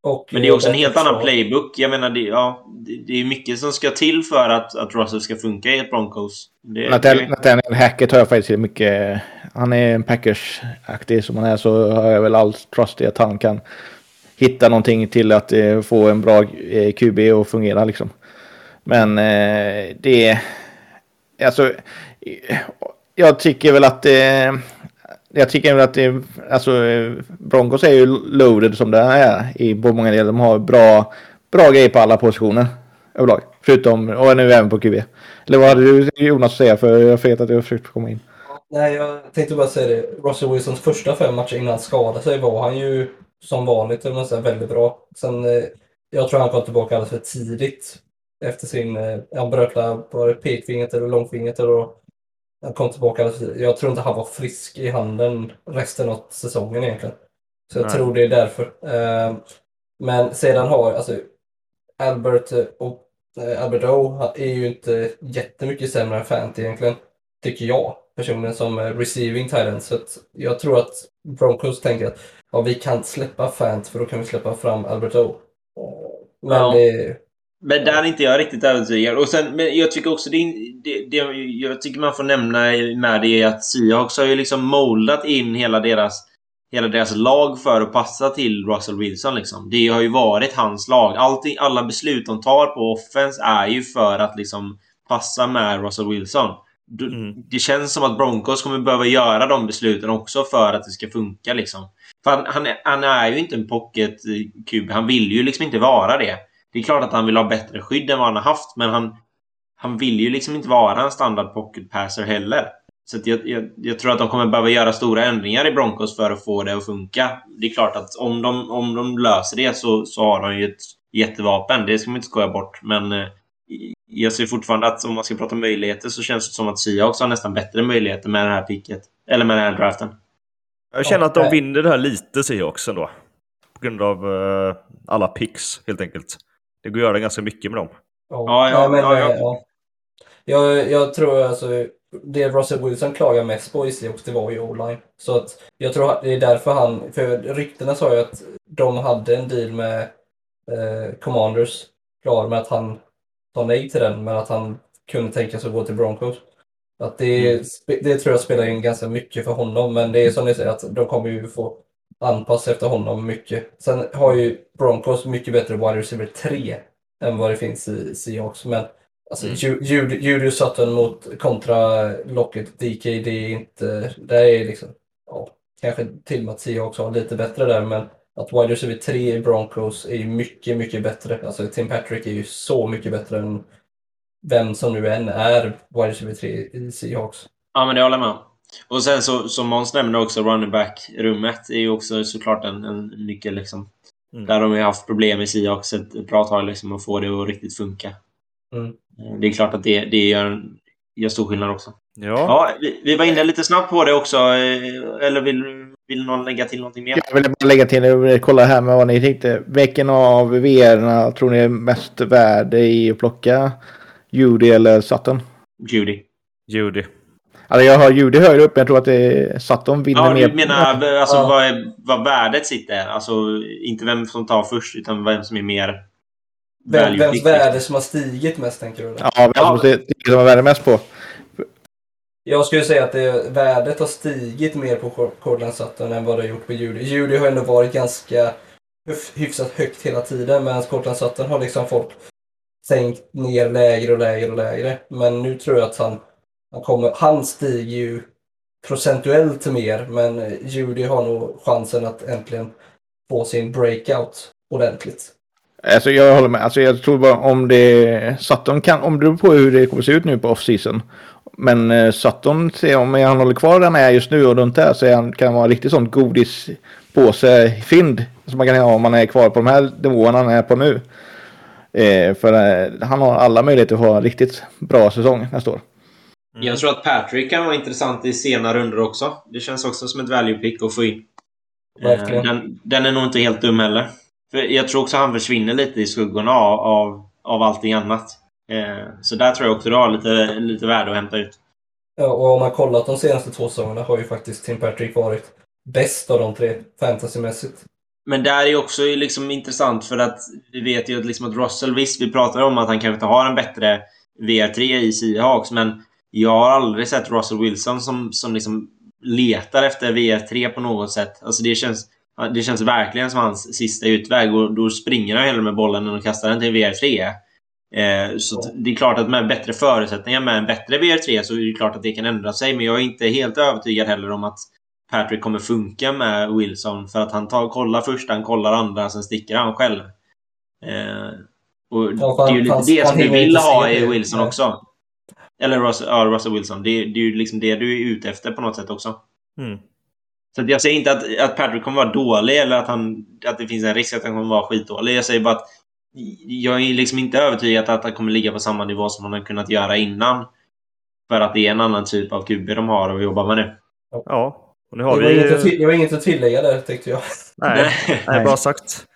Och, Men det är också en eh, helt annan playbook. Jag menar, det, ja, det, det är mycket som ska till för att, att Russell ska funka i ett Broncos. Det, Nathaniel Nathaniel Hackett har jag faktiskt mycket... Han är en Packers-aktig som han är så har jag väl allt trust i att han kan hitta någonting till att eh, få en bra eh, QB att fungera liksom. Men eh, det... Alltså... Jag tycker väl att... Eh, jag tycker väl att det, alltså, Broncos är ju loaded som det är i på många delar. De har bra, bra grejer på alla positioner överlag. Förutom, och nu även på QB. Eller vad hade du Jonas att säga? För jag vet att du har försökt komma in. Nej, jag tänkte bara säga det. Russell Wilsons första fem matcher innan han skadade sig var han ju som vanligt säga, väldigt bra. Sen, eh, jag tror han kom tillbaka alldeles för tidigt. Efter sin, eh, han bröt där, var det pekfingret eller långfingret eller han kom tillbaka alldeles för tidigt. Jag tror inte han var frisk i handen resten av säsongen egentligen. Så jag Nej. tror det är därför. Eh, Men sedan har, alltså Albert eh, och eh, Albert O är ju inte jättemycket sämre än Fant egentligen. Tycker jag personligen som receiving talent. Så jag tror att Broncos tänker att ja, vi kan släppa Fant för då kan vi släppa fram Albert O. Men Ja. det, Men där är inte jag riktigt övertygad. Och sen, men jag tycker också det, det, det Jag tycker man får nämna med det är att Seahawks har ju liksom moldat in hela deras Hela deras lag för att passa till Russell Wilson liksom. Det har ju varit hans lag. Allting, alla beslut de tar på offense är ju för att liksom passa med Russell Wilson. Mm. Det känns som att Broncos kommer behöva göra de besluten också för att det ska funka liksom. För han, han, är, han är ju inte en pocket-QB. Han vill ju liksom inte vara det. Det är klart att han vill ha bättre skydd än vad han har haft, men han, han vill ju liksom inte vara en standard pocket passer heller. Så jag, jag, jag, tror att de kommer behöva göra stora ändringar i Broncos för att få det att funka. Det är klart att om de, om de löser det så, så har de ju ett jättevapen. Det ska man inte skoja bort. Men eh, jag ser fortfarande att om man ska prata möjligheter så känns det som att Seahawks har nästan bättre möjligheter med det här picket. Eller med den här draften. Jag känner att de vinner det här lite Seahawks ändå. På grund av uh, alla picks helt enkelt. Det går att göra ganska mycket med dem. Ja, ja, men, ja, ja. ja. Jag, jag tror alltså det Russell Wilson klagar mest på i Seahawks, det var ju o-line. Så att jag tror det är därför han, för ryktena sa ju att de hade en deal med eh, Commanders klar med att han sa nej till den, men att han kunde tänka sig att gå till Broncos. Att det, Mm. det tror jag spelar in ganska mycket för honom, men det är som ni säger att de kommer ju få anpassa efter honom mycket. Sen har ju Broncos mycket bättre wide receiver 3 än vad det finns i Seahawks, men Alltså Mm. Ju- Judy Judy Sutton mot kontra Lockett DK, det är inte, det är liksom, ja, kanske till och med att Seahawks har lite bättre där, men att wide receiver 3 i Broncos är ju mycket, mycket bättre. Alltså Tim Patrick är ju så mycket bättre än vem som nu än är wide receiver 3 i Seahawks. Ja, men det håller jag med. Och sen så, som Måns nämnde också, running back-rummet är ju också såklart en, en nyckel liksom. Mm. Där de har haft problem i Seahawks ett, bra tag liksom att få det att riktigt funka. Mm. Eh, Det är klart att det, det gör, gör stor skillnad också. Ja. Ja, vi, vi var inne lite snabbt på det också. eh, Eller vill, vill någon lägga till någonting mer? Jag vill bara lägga till, jag vill kolla här med vad ni tänkte. Vilken av VR tror ni är mest värde i att plocka? Judy eller Sutton? Judy. Judy. Alltså jag har Judy högre upp, men jag tror att det är Sutton vinner Ja, mer. du menar alltså, Ja. vad, är, vad värdet sitter? Alltså, inte vem som tar först, utan vem som är mer... Vem, vems värde som har stigit mest tänker du? eller? Ja, vem som, det, det som är värde mest på. Jag skulle säga att det, värdet har stigit mer på Cortland Sutton än vad det har gjort på Judy. Judy har ändå varit ganska hyfsat högt hela tiden medan Cortland Sutton har liksom folk sänkt ner lägre och lägre och lägre. Men nu tror jag att han, han kommer, han stiger ju procentuellt mer men Judy har nog chansen att äntligen få sin breakout ordentligt. Alltså jag håller med. Alltså jag tror bara om det... Sutton kan... Om det beror på hur det kommer se ut nu på off-season. Men eh, Sutton, ser om han håller kvar han är just nu och runt där så han, kan han vara en riktigt sån godispåse-fynd. Som man kan ha om man är kvar på de här nivåerna han är på nu. Eh, för eh, han har alla möjligheter att ha en riktigt bra säsong nästa år. Mm. Jag tror att Patrick kan vara intressant i sena runder också. Det känns också som ett value pick att få in. Eh, Verkligen. Den, den är nog inte helt dum heller. För jag tror också han försvinner lite i skuggorna av, av, av allting annat. Eh, Så där tror jag också du har lite, lite värde att hämta ut. Ja, och om man kollat de senaste två säsongerna har ju faktiskt Tim Patrick varit bäst av de tre fantasymässigt. Men där är också liksom intressant för att vi vet ju att, liksom att Russell, visst vi pratar om att han kanske inte har en bättre VR3 i Seahawks, men jag har aldrig sett Russell Wilson som, som liksom letar efter VR3 på något sätt. Alltså det känns, det känns verkligen som hans sista utväg och då springer han hellre med bollen än att kasta den till VR3. Eh, så det är klart att med bättre förutsättningar med en bättre VR3 så är det klart att det kan ändra sig, men jag är inte helt övertygad heller om att Patrick kommer funka med Wilson för att han tar, kollar första, han kollar andra, sen sticker han själv. Eh, och Ja, för det är ju lite han- det som du vill ha i det. Wilson Nej. också. Eller Russell, ja, Russell Wilson. Det, det är ju liksom det du är ute efter på något sätt också. Mm. Så jag säger inte att, att Patrick kommer vara dålig eller att, han, att det finns en risk att han kommer vara skitdålig. Jag säger bara att jag är liksom inte övertygad att han kommer ligga på samma nivå som han har kunnat göra innan. För att det är en annan typ av QB de har att jobba med nu. Ja, och nu Det har var, inget att, vi... till- det var inget att tillägga där tyckte jag. Nej, nej, bra sagt.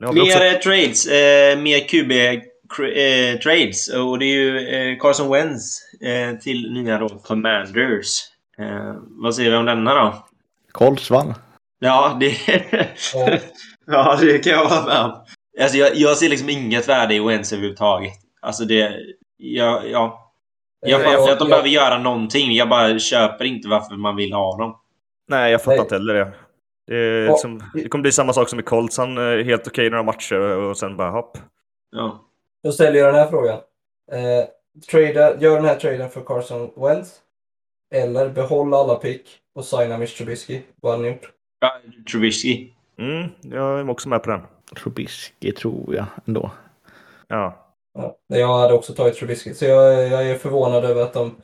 Vi Mer också... eh, trades. Eh, mer QB-trades. och det är ju eh, Carson Wentz eh, till nya då Commanders. Eh, vad säger vi om denna då? Colts vann. Ja, det... [LAUGHS] Ja. ja, det kan jag vara med om. Alltså, jag, jag ser liksom inget värde i Wentz överhuvudtaget. Alltså det... Ja, ja. Jag fattar att de behöver göra någonting. Jag bara köper inte varför man vill ha dem. Nej, jag fattar Nej. inte heller det. Det, liksom, det kommer bli samma sak som i Colts. Han är helt okej i några matcher och sen bara hopp. Ja. Då ställer jag den här frågan. Eh, trada, gör den här traden för Carson Wentz. Eller behålla alla pick och signa Mitch Trubisky. Vad hade ni gjort? Ja, Trubisky. Mm, jag är också med på den. Trubisky tror jag ändå. Ja. Ja. Jag hade också tagit Trubisky, så jag, jag är förvånad över att de...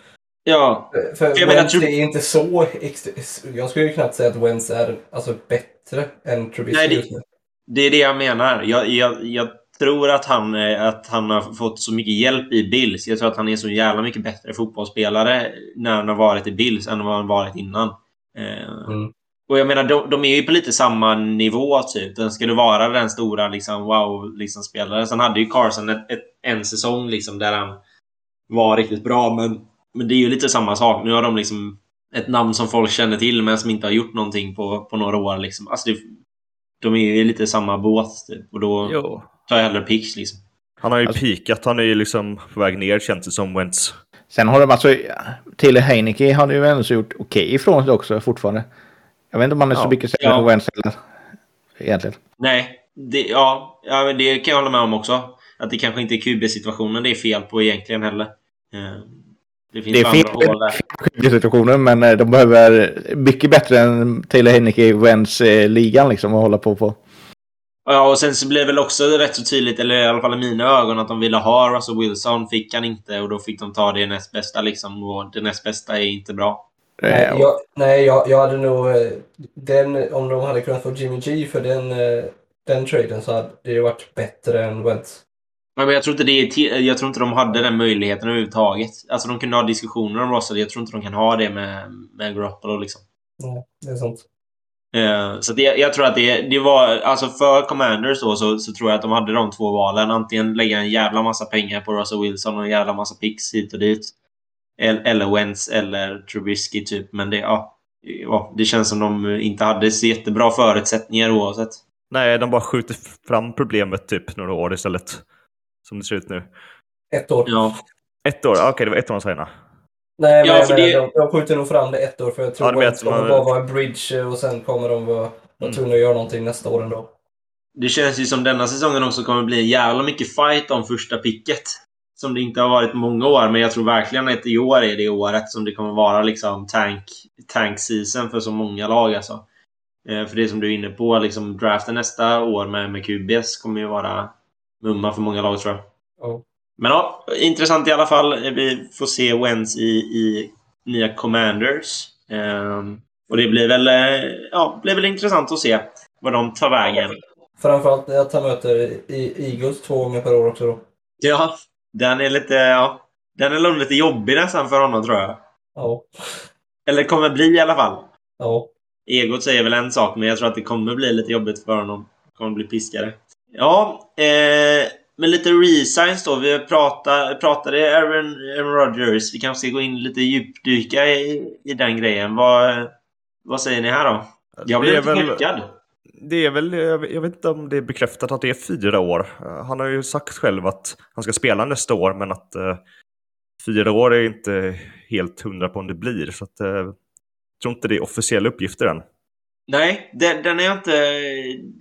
Ja, För Jag menar, Trub- är inte så... Ext... Jag skulle ju knappt säga att Wentz är alltså, bättre än Trubisky Nej, det- just nu. det är det jag menar. Jag, jag, jag tror att han, eh, att han har fått så mycket hjälp i Bills. Jag tror att han är så jävla mycket bättre fotbollsspelare när han har varit i Bills än vad han varit innan. Eh, Mm. Och jag menar, de, de är ju på lite samma nivå, typ. Den skulle vara den stora liksom, wow-spelaren. Liksom, spelaren. Sen hade ju Carson ett, ett, en säsong liksom, där han var riktigt bra, men, men det är ju lite samma sak. Nu har de liksom ett namn som folk känner till, men som inte har gjort någonting på, på några år. Liksom. Alltså, det, de är ju lite samma båt, typ. Och då Jo. tar jag hellre Pix, liksom. Han har ju Alltså- pikat, han är ju liksom på väg ner känns det som Wentz. Sen har de alltså, Taylor Heineke har ju ändå så gjort okej ifrån sig också fortfarande. Jag vet inte om han är så Ja, mycket sämre ja. på Wentz. Egentligen. Nej, det, ja, ja, det kan jag hålla med om också. Att det kanske inte är QB-situationen det är fel på egentligen heller. Eh, Det finns Det är andra fel hål där. i situationen men eh, de behöver mycket bättre än Taylor Heineke i Wentz-ligan liksom att hålla på på. Ja, och sen så blev det väl också rätt så tydligt, eller i alla fall i mina ögon, att de ville ha Russell Wilson. Fick han inte och då fick de ta det näst bästa liksom. Och det näst bästa är inte bra. Nej, Eh, jag, nej jag, jag hade nog... eh, Den, om de hade kunnat få Jimmy G för den, eh, den traden så hade det ju varit bättre än Wentz. Men jag tror inte det är ti- Jag tror inte de hade den möjligheten överhuvudtaget. Alltså de kunde ha diskussioner om Russell. Jag tror inte de kan ha det med, med Garoppolo liksom. Nej, det är sant. Eh, Så det, jag tror att det, det var, alltså för Commanders då, så, så tror jag att de hade de två valen. Antingen lägga en jävla massa pengar på Russell Wilson och en jävla massa picks hit och dit. El- Eller Wentz eller Trubisky typ. Men det, ja, ja, det känns som de inte hade så jättebra förutsättningar oavsett. Nej, de bara skjuter fram problemet typ några år istället. Som det ser ut nu. Ett år. Ja, Ett år, okej det var ett år sedan. Nej, men Ja, jag för menar, det- de, de skjuter nog fram det ett år för jag tror Ja, de Wentz kommer man- bara vara en bridge eh, och sen kommer de vara Mm. tvungna att göra någonting nästa år ändå. det känns ju som denna säsongen också kommer bli en jävla mycket fight om första picket. Som det inte har varit många år, men jag tror verkligen att i år är det året som det kommer vara liksom tank, tank season för så många lag alltså. Eh, för det som du är inne på, liksom draften nästa år med, med QBs kommer ju vara mumma för många lag tror jag. Ja. Men ja, intressant i alla fall. Vi får se Wentz i, i nya Commanders. Ehm, och det blir väl, eh, ja, blir väl intressant att se vad de tar vägen. Framförallt att han möter i- Eagles två gånger per år också då. Ja, den är lite, ja. Den är nog lite jobbig nästan för honom tror jag. Ja. Eller kommer bli i alla fall. Ja. Egot säger väl en sak, men jag tror att det kommer bli lite jobbigt för honom. Kommer bli piskare. Ja, eh, men lite resigns då. Vi pratade, pratade Aaron, Aaron Rodgers. Vi kanske ska gå in lite djupdyka i, i den grejen. Vad, vad säger ni här då? Jag blev lite väl, chockad. Det är väl, jag vet inte om det är bekräftat att det är fyra år. Eh, Han har ju sagt själv att han ska spela nästa år, men att eh, fyra år är inte helt hundra på om det blir. Så att, eh, jag tror inte det är officiella uppgifter än. Nej, den, den är inte...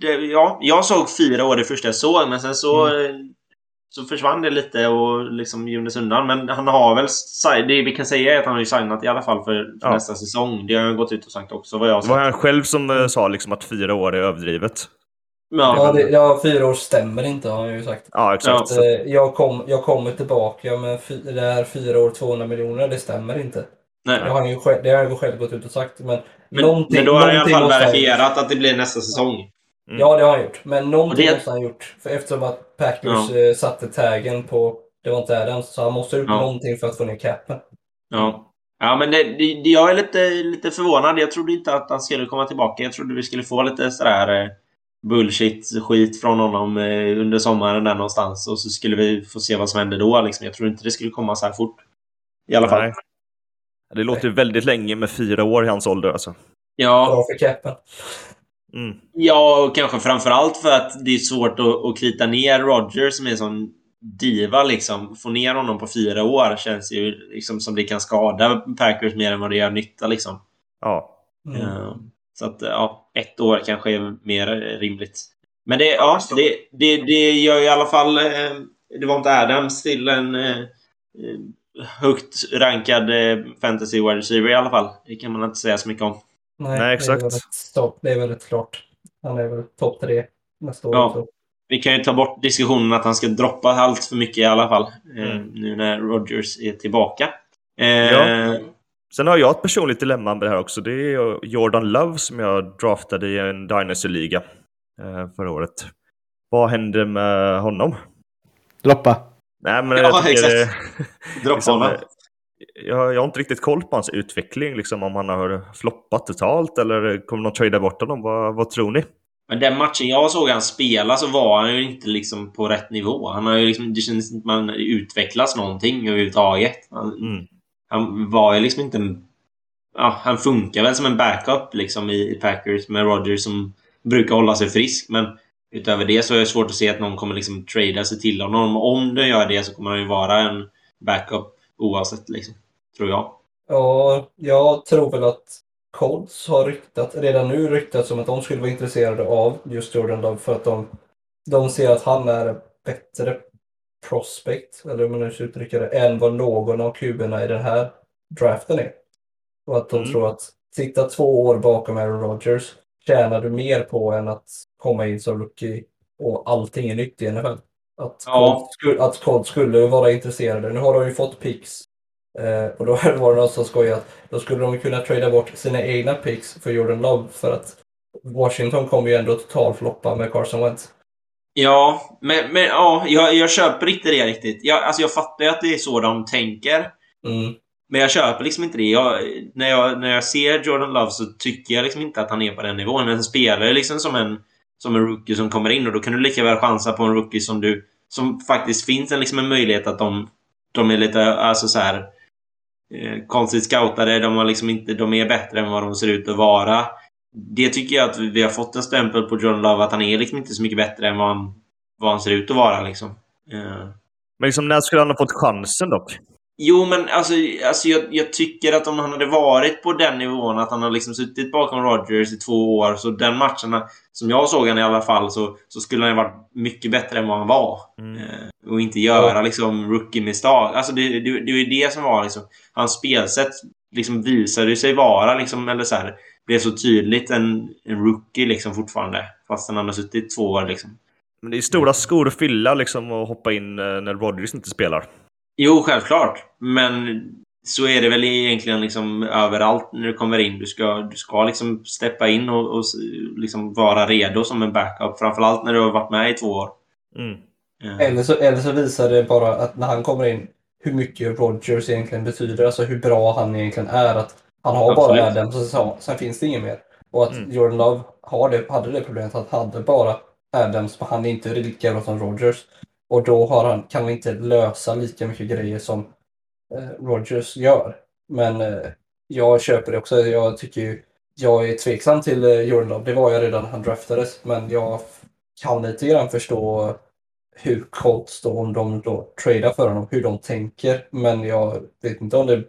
Det, ja, jag såg fyra år det första jag såg, men sen så, så försvann det lite och liksom gömdes undan. Men han har väl... Det vi kan säga är att han har ju signat i alla fall för, för Ja. nästa säsong. Det har han gått ut och sagt också, vad jag Det var han själv som eh, sa liksom att fyra år är överdrivet. Ja, Ja, det, ja, fyra år stämmer inte har han ju sagt. Ja, exakt. Ja. Eh, Jag, kom, jag kommer tillbaka med fy, det här fyra år 200 miljoner, det stämmer inte. nej. Det har han ju själv, det har han ju själv gått ut och sagt. Men, Men, någonting, men då har han i alla fall verifierat att det blir nästa säsong. Mm. Ja, det har han gjort. Men någonting det- måste han ha gjort. För eftersom att Packers eh, satte taggen på det var inte Adams, så han måste ha gjort Ja. någonting för att få ner capen. Ja. Ja, men det, det, jag är lite, lite förvånad. Jag trodde inte att han skulle komma tillbaka. Jag trodde vi skulle få lite sådär eh, bullshit-skit från honom eh, under sommaren där någonstans. Och så skulle vi få se vad som hände då. Liksom. Jag trodde inte det skulle komma så här fort. I alla fall. Nej. Det låter ju väldigt länge med fyra år i hans ålder alltså. Ja, Bra för capen. Mm. ja, och kanske framförallt för att det är svårt att, att krita ner Roger som är en sån diva liksom. Få ner honom på fyra år känns ju liksom som det kan skada Packers mer än vad det gör nytta liksom. Ja. Mm. Eh, Så att ja, ett år kanske är mer rimligt. Men det, ja, det, det, det gör i alla fall eh, det var inte Adams till en eh, högt rankad eh, fantasy wide receiver i alla fall. Det kan man inte säga så mycket om. Nej, Nej, exakt. Det är, stopp, det är väldigt klart. Han är väl topp tre nästa år Ja. också. vi kan ju ta bort diskussionen att han ska droppa allt för mycket i alla fall. Eh, Mm. nu när Rodgers är tillbaka. Eh, Ja. Sen har jag ett personligt dilemma med det här också. Det är Jordan Love som jag draftade i en Dynasty-liga eh, förra året. Vad händer med honom? Droppa. Nej, men Ja, jag tycker... exakt. Droppa liksom, honom. Jag, jag har inte riktigt koll på hans utveckling, liksom om han har floppat totalt eller kommer någon trada bort honom. Vad, vad tror ni? Men den matchen jag såg han spela så var han ju inte liksom på rätt nivå. Han har ju liksom, det känns inte man utvecklas någonting överhuvudtaget. Han, Mm. han var ju liksom inte en... Ja, han funkar väl som en backup liksom i, Packers med Rodgers som brukar hålla sig frisk. Men utöver det så är det svårt att se att någon kommer liksom trada sig till honom. Om den gör det så kommer han ju vara en backup oavsett liksom. Tror jag. Ja, jag tror väl att Colts har ryktat, redan nu ryktat som att de skulle vara intresserade av just Jordan Love för att de, de ser att han är bättre prospect, eller hur man nu ska uttrycka det, än vad någon av kuberna i den här draften är. Och att de Mm. tror att sitta två år bakom Aaron Rodgers tjänar du mer på än att komma in som rookie och allting är nytt i NFL. Att, Ja. Colts, skulle, att Colts skulle vara intresserade. Nu har de ju fått picks Eh, och då [LAUGHS] var det någon som skojade att då skulle de kunna trada bort sina egna picks för Jordan Love för att Washington kommer ju ändå totalfloppa med Carson Wentz. Ja, men, men ja, jag, jag köper inte det riktigt. Jag, alltså jag fattar ju att det är så de tänker. Mm. Men jag köper liksom inte det. Jag, när, jag, när jag ser Jordan Love så tycker jag liksom inte att han är på den nivån. Han spelar liksom som en, som en rookie som kommer in och då kan du lika väl chansa på en rookie som du... Som faktiskt finns en, liksom en möjlighet att de, de är lite, alltså så här eh, konstigt scoutade. De, har liksom inte, de är bättre än vad de ser ut att vara. Det tycker jag att vi har fått en stämpel på John Love att han är liksom inte så mycket bättre än vad han, vad han ser ut att vara liksom. Eh. Men liksom, när skulle han ha fått chansen dock? Jo, men alltså, alltså jag, jag tycker att om han hade varit på den nivån, att han har liksom suttit bakom Rodgers i två år, så den matcherna, som jag såg han i alla fall, så, så skulle han ha varit mycket bättre än vad han var. Mm. Eh, och inte göra liksom rookie-misstag. Alltså det, det, det var ju det som var liksom, hans spelsätt liksom visade sig vara liksom, eller så här, blev så tydligt en, en rookie liksom fortfarande. Fast han har suttit två år liksom. Men det är stora skor att fylla liksom och hoppa in eh, när Rodgers inte spelar. Jo, självklart. Men så är det väl egentligen liksom överallt när du kommer in. Du ska, du ska liksom steppa in och, och liksom vara redo som en backup. Framförallt när du har varit med i två år. Mm. Eh, Eller, så, eller så visar det bara att när han kommer in hur mycket Rodgers egentligen betyder, alltså hur bra han egentligen är. Att han har Absolut. bara Adams och så, sen finns det inget mer. Och att Mm. Jordan Love har det, hade det problemet att han hade bara Adams, men han är inte lika bra som Rodgers. Och då har han, kan han inte lösa lika mycket grejer som eh, Rogers gör. Men eh, jag köper det också. Jag tycker ju, jag är tveksam till eh, Jordan Love. Det var jag redan när han draftades. Men jag kan lite grann förstå hur Colts då, om de då tradar för honom, hur de tänker. Men jag vet inte om det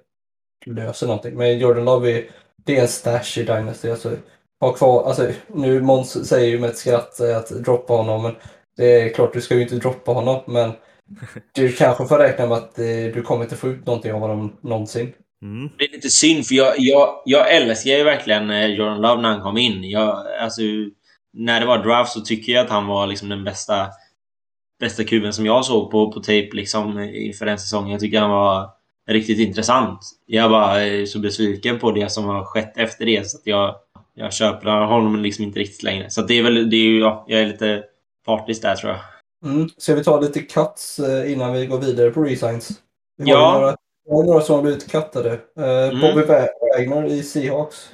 löser någonting. Men Jordan Love är, det är en stash i Dynasty. Alltså, ha kvar, alltså, nu Måns säger ju med ett skratt eh, att droppa honom. Men det är klart, du ska ju inte droppa honom. Men du [LAUGHS] kanske får räkna med att eh, du kommer inte få ut någonting av honom någonsin. Mm. Det är lite synd, för jag, jag, jag älskar ju verkligen eh, Jordan Love när han kom in. Jag, alltså, när det var draft så tycker jag att han var liksom den bästa bästa kuben som jag såg på, på tape liksom, inför den säsongen. Jag tycker han var riktigt intressant. Jag var eh, så besviken på det som har skett efter det så att jag, jag köper honom liksom inte riktigt längre. Så att det är väl, det är ju, ja, jag är lite partisk där tror jag. Mm. Ska vi ta lite cuts eh, innan vi går vidare på resigns? Vi har Ja. ju några, vi har några som har blivit cuttade. Eh, Mm. Bobby Wa- Wagner i Seahawks.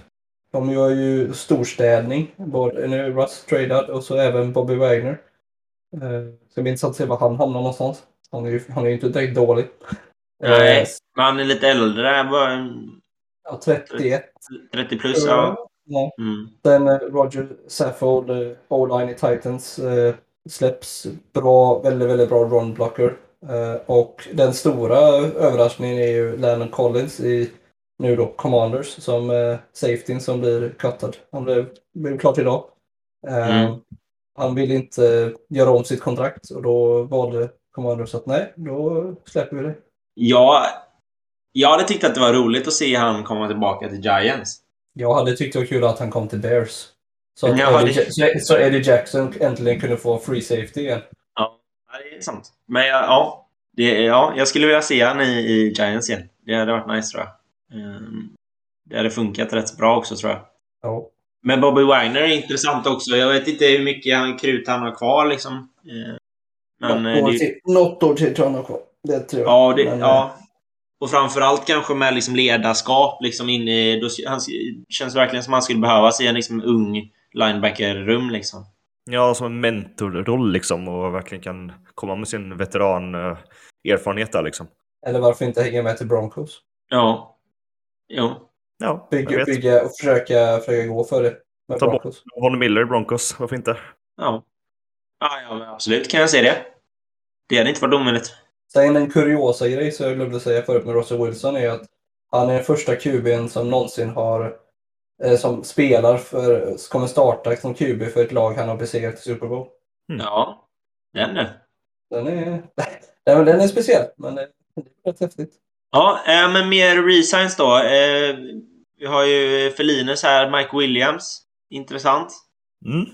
De gör ju storstädning. Både nu Russ tradad och så även Bobby Wagner. Eh, ska bli intressant att se var han hamnar någonstans. Han är ju, han är ju inte direkt dålig. Nej. Eh, Men han är lite äldre, bara ja, 31. 30 plus. Ja. Mm. Sen eh, Roger Saffold, eh, O-line i Titans, eh, släpps bra, väldigt, väldigt bra run blocker. Och den stora överraskningen är ju Landon Collins i nu då Commanders som eh, safetyn som blir cuttad. Han blev, blev klart idag. Eh, Mm. Han vill inte göra om sitt kontrakt och då valde Commanders att nej, då släpper vi det. Ja, jag hade tyckt att det var roligt att se han komma tillbaka till Giants. Jag hade tyckt det var kul att han kom till Bears. Så att Eddie, Ja- så Eddie Jackson äntligen kunde få free safety igen. Ja, det är sant. Men ja, ja, det, ja jag skulle vilja se han i, i Giants igen. Det hade varit nice tror jag. Ehm, Det hade funkat rätt bra också tror jag. Ja. Men Bobby Wagner är intressant också. Jag vet inte hur mycket han, krut han har kvar liksom. Ehm, Men eh, något, år det, till, något år till tror jag han har kvar. Det tror jag. ja, det, Men, eh, ja. Och framförallt kanske med liksom ledarskap liksom inne i... Då, han känns verkligen som han skulle behövas i en liksom ung linebacker-rum liksom. Ja, som en mentorroll liksom och verkligen kan komma med sin veteran eh, erfarenhet där liksom. Eller varför inte hänga med till Broncos? Ja. Jo. Ja, Bygga, bygga och försöka, försöka gå för det med Ta bort- Broncos. Von Miller i Broncos, varför inte? Ja. Ja, ja men absolut kan jag se det. Det hade inte varit omöjligt. Sen en kuriosa grej som jag glömde säga förut med Russell Wilson är att han är den första QB'n som någonsin har eh, som spelar för, kommer starta som QB för ett lag han har besegrat i Super Bowl. Mm. Ja. Den nu. Den är, [LAUGHS] den, den är speciell, men det det är rätt häftigt. Ja, eh, men mer resigns då. Eh, vi har ju Felinus här, Mike Williams. Intressant. Mm.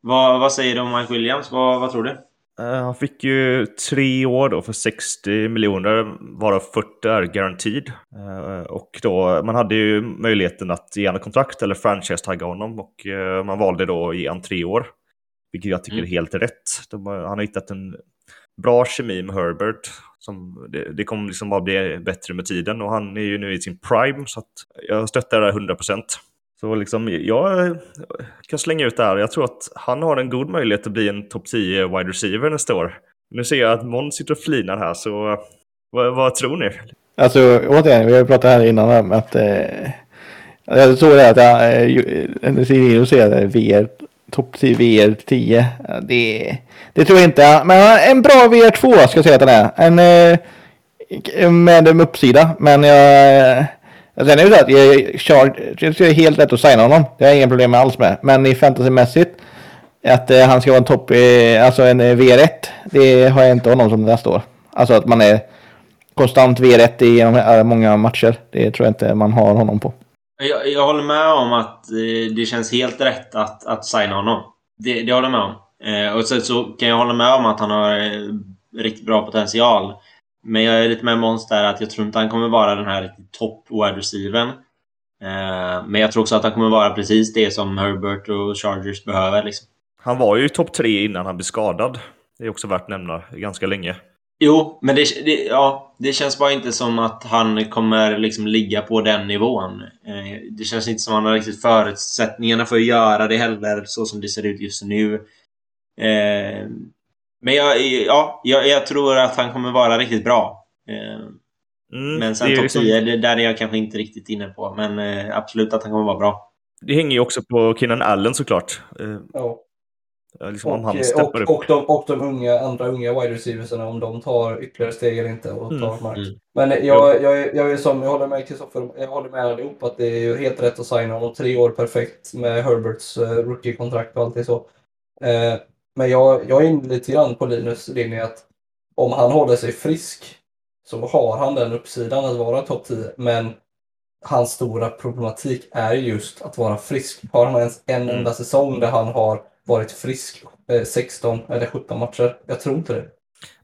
Vad, vad säger du om Mike Williams? Vad, vad tror du? Eh, Han fick ju tre år då för 60 miljoner, varav 40 är guaranteed. Eh, Och då, man hade ju möjligheten att ge honom kontrakt eller franchise-tagga honom och eh, man valde då att ge honom tre år. Vilket jag tycker Mm. är helt rätt. De, han har hittat en bra kemi med Herbert. Som, det, det kommer liksom bara bli bättre med tiden och han är ju nu i sin prime så att jag stöttar det här 100%. Så liksom, jag kan slänga ut det här. Jag tror att han har en god möjlighet att bli en topp 10 wide receiver nästa år. Nu ser jag att Mon sitter och flinar här, så vad, vad tror ni? Alltså återigen, vi har ju pratat här innan om att eh, jag såg det att eh, jag, eh, ser Cirillo säger att VR, topp 10, VR 10. Ja, Det, det tror jag inte. Men en bra VR2 ska jag säga att den är. En, eh, med en uppsida. Men jag... Eh, Alltså, sen är det så att jag, Char- jag är helt rätt att signa honom. Det har jag inga problem med alls med. Men i fantasymässigt. Att eh, han ska vara en topp, eh, alltså en eh, VR1. Det har jag inte honom som det där står. Alltså att man är konstant VR-1 i eh, många matcher. Det tror jag inte man har honom på. Jag, jag håller med om att eh, det känns helt rätt att, att signa honom. Det, det håller jag med om. Eh, och sen så kan jag hålla med om att han har eh, riktigt bra potential. Men jag är lite med Måns där att jag tror inte han kommer vara den här riktigt topp wide receivern. Eh, men jag tror också att han kommer vara precis det som Herbert och Chargers behöver. Liksom. Han var ju topp 3 innan han blev skadad. Det är också värt att nämna ganska länge. Jo, men det, det, ja, det känns bara inte som att han kommer liksom ligga på den nivån. Eh, det känns inte som att han har riktigt förutsättningarna för att göra det heller, så som det ser ut just nu. Eh, men jag, ja, jag, jag tror att han kommer vara riktigt bra. Eh, Mm, men sen topp liksom, 10, det där är jag kanske inte riktigt inne på. Men eh, absolut att han kommer vara bra. det hänger ju också på Keenan Allen såklart. Ja. liksom om Och, han eh, steppar upp. och, och, de, och de unga, andra unga wide receiversarna om de tar ytterligare steg eller inte och Mm, tar mark. mm. Men eh, jag, jag, är- jag, är som, jag håller med Kristoffer, jag håller med allihop att det är ju helt rätt att signa honom. Tre år perfekt med Herberts uh, rookie-kontrakt och allt det så. Eh, men jag, jag är inne lite grann på Linus linje att om han håller sig frisk så har han den uppsidan att vara topp 10. Men hans stora problematik är just att vara frisk. Har han ens en Mm. enda säsong där han har varit frisk eh, 16 eller 17 matcher? Jag tror inte det.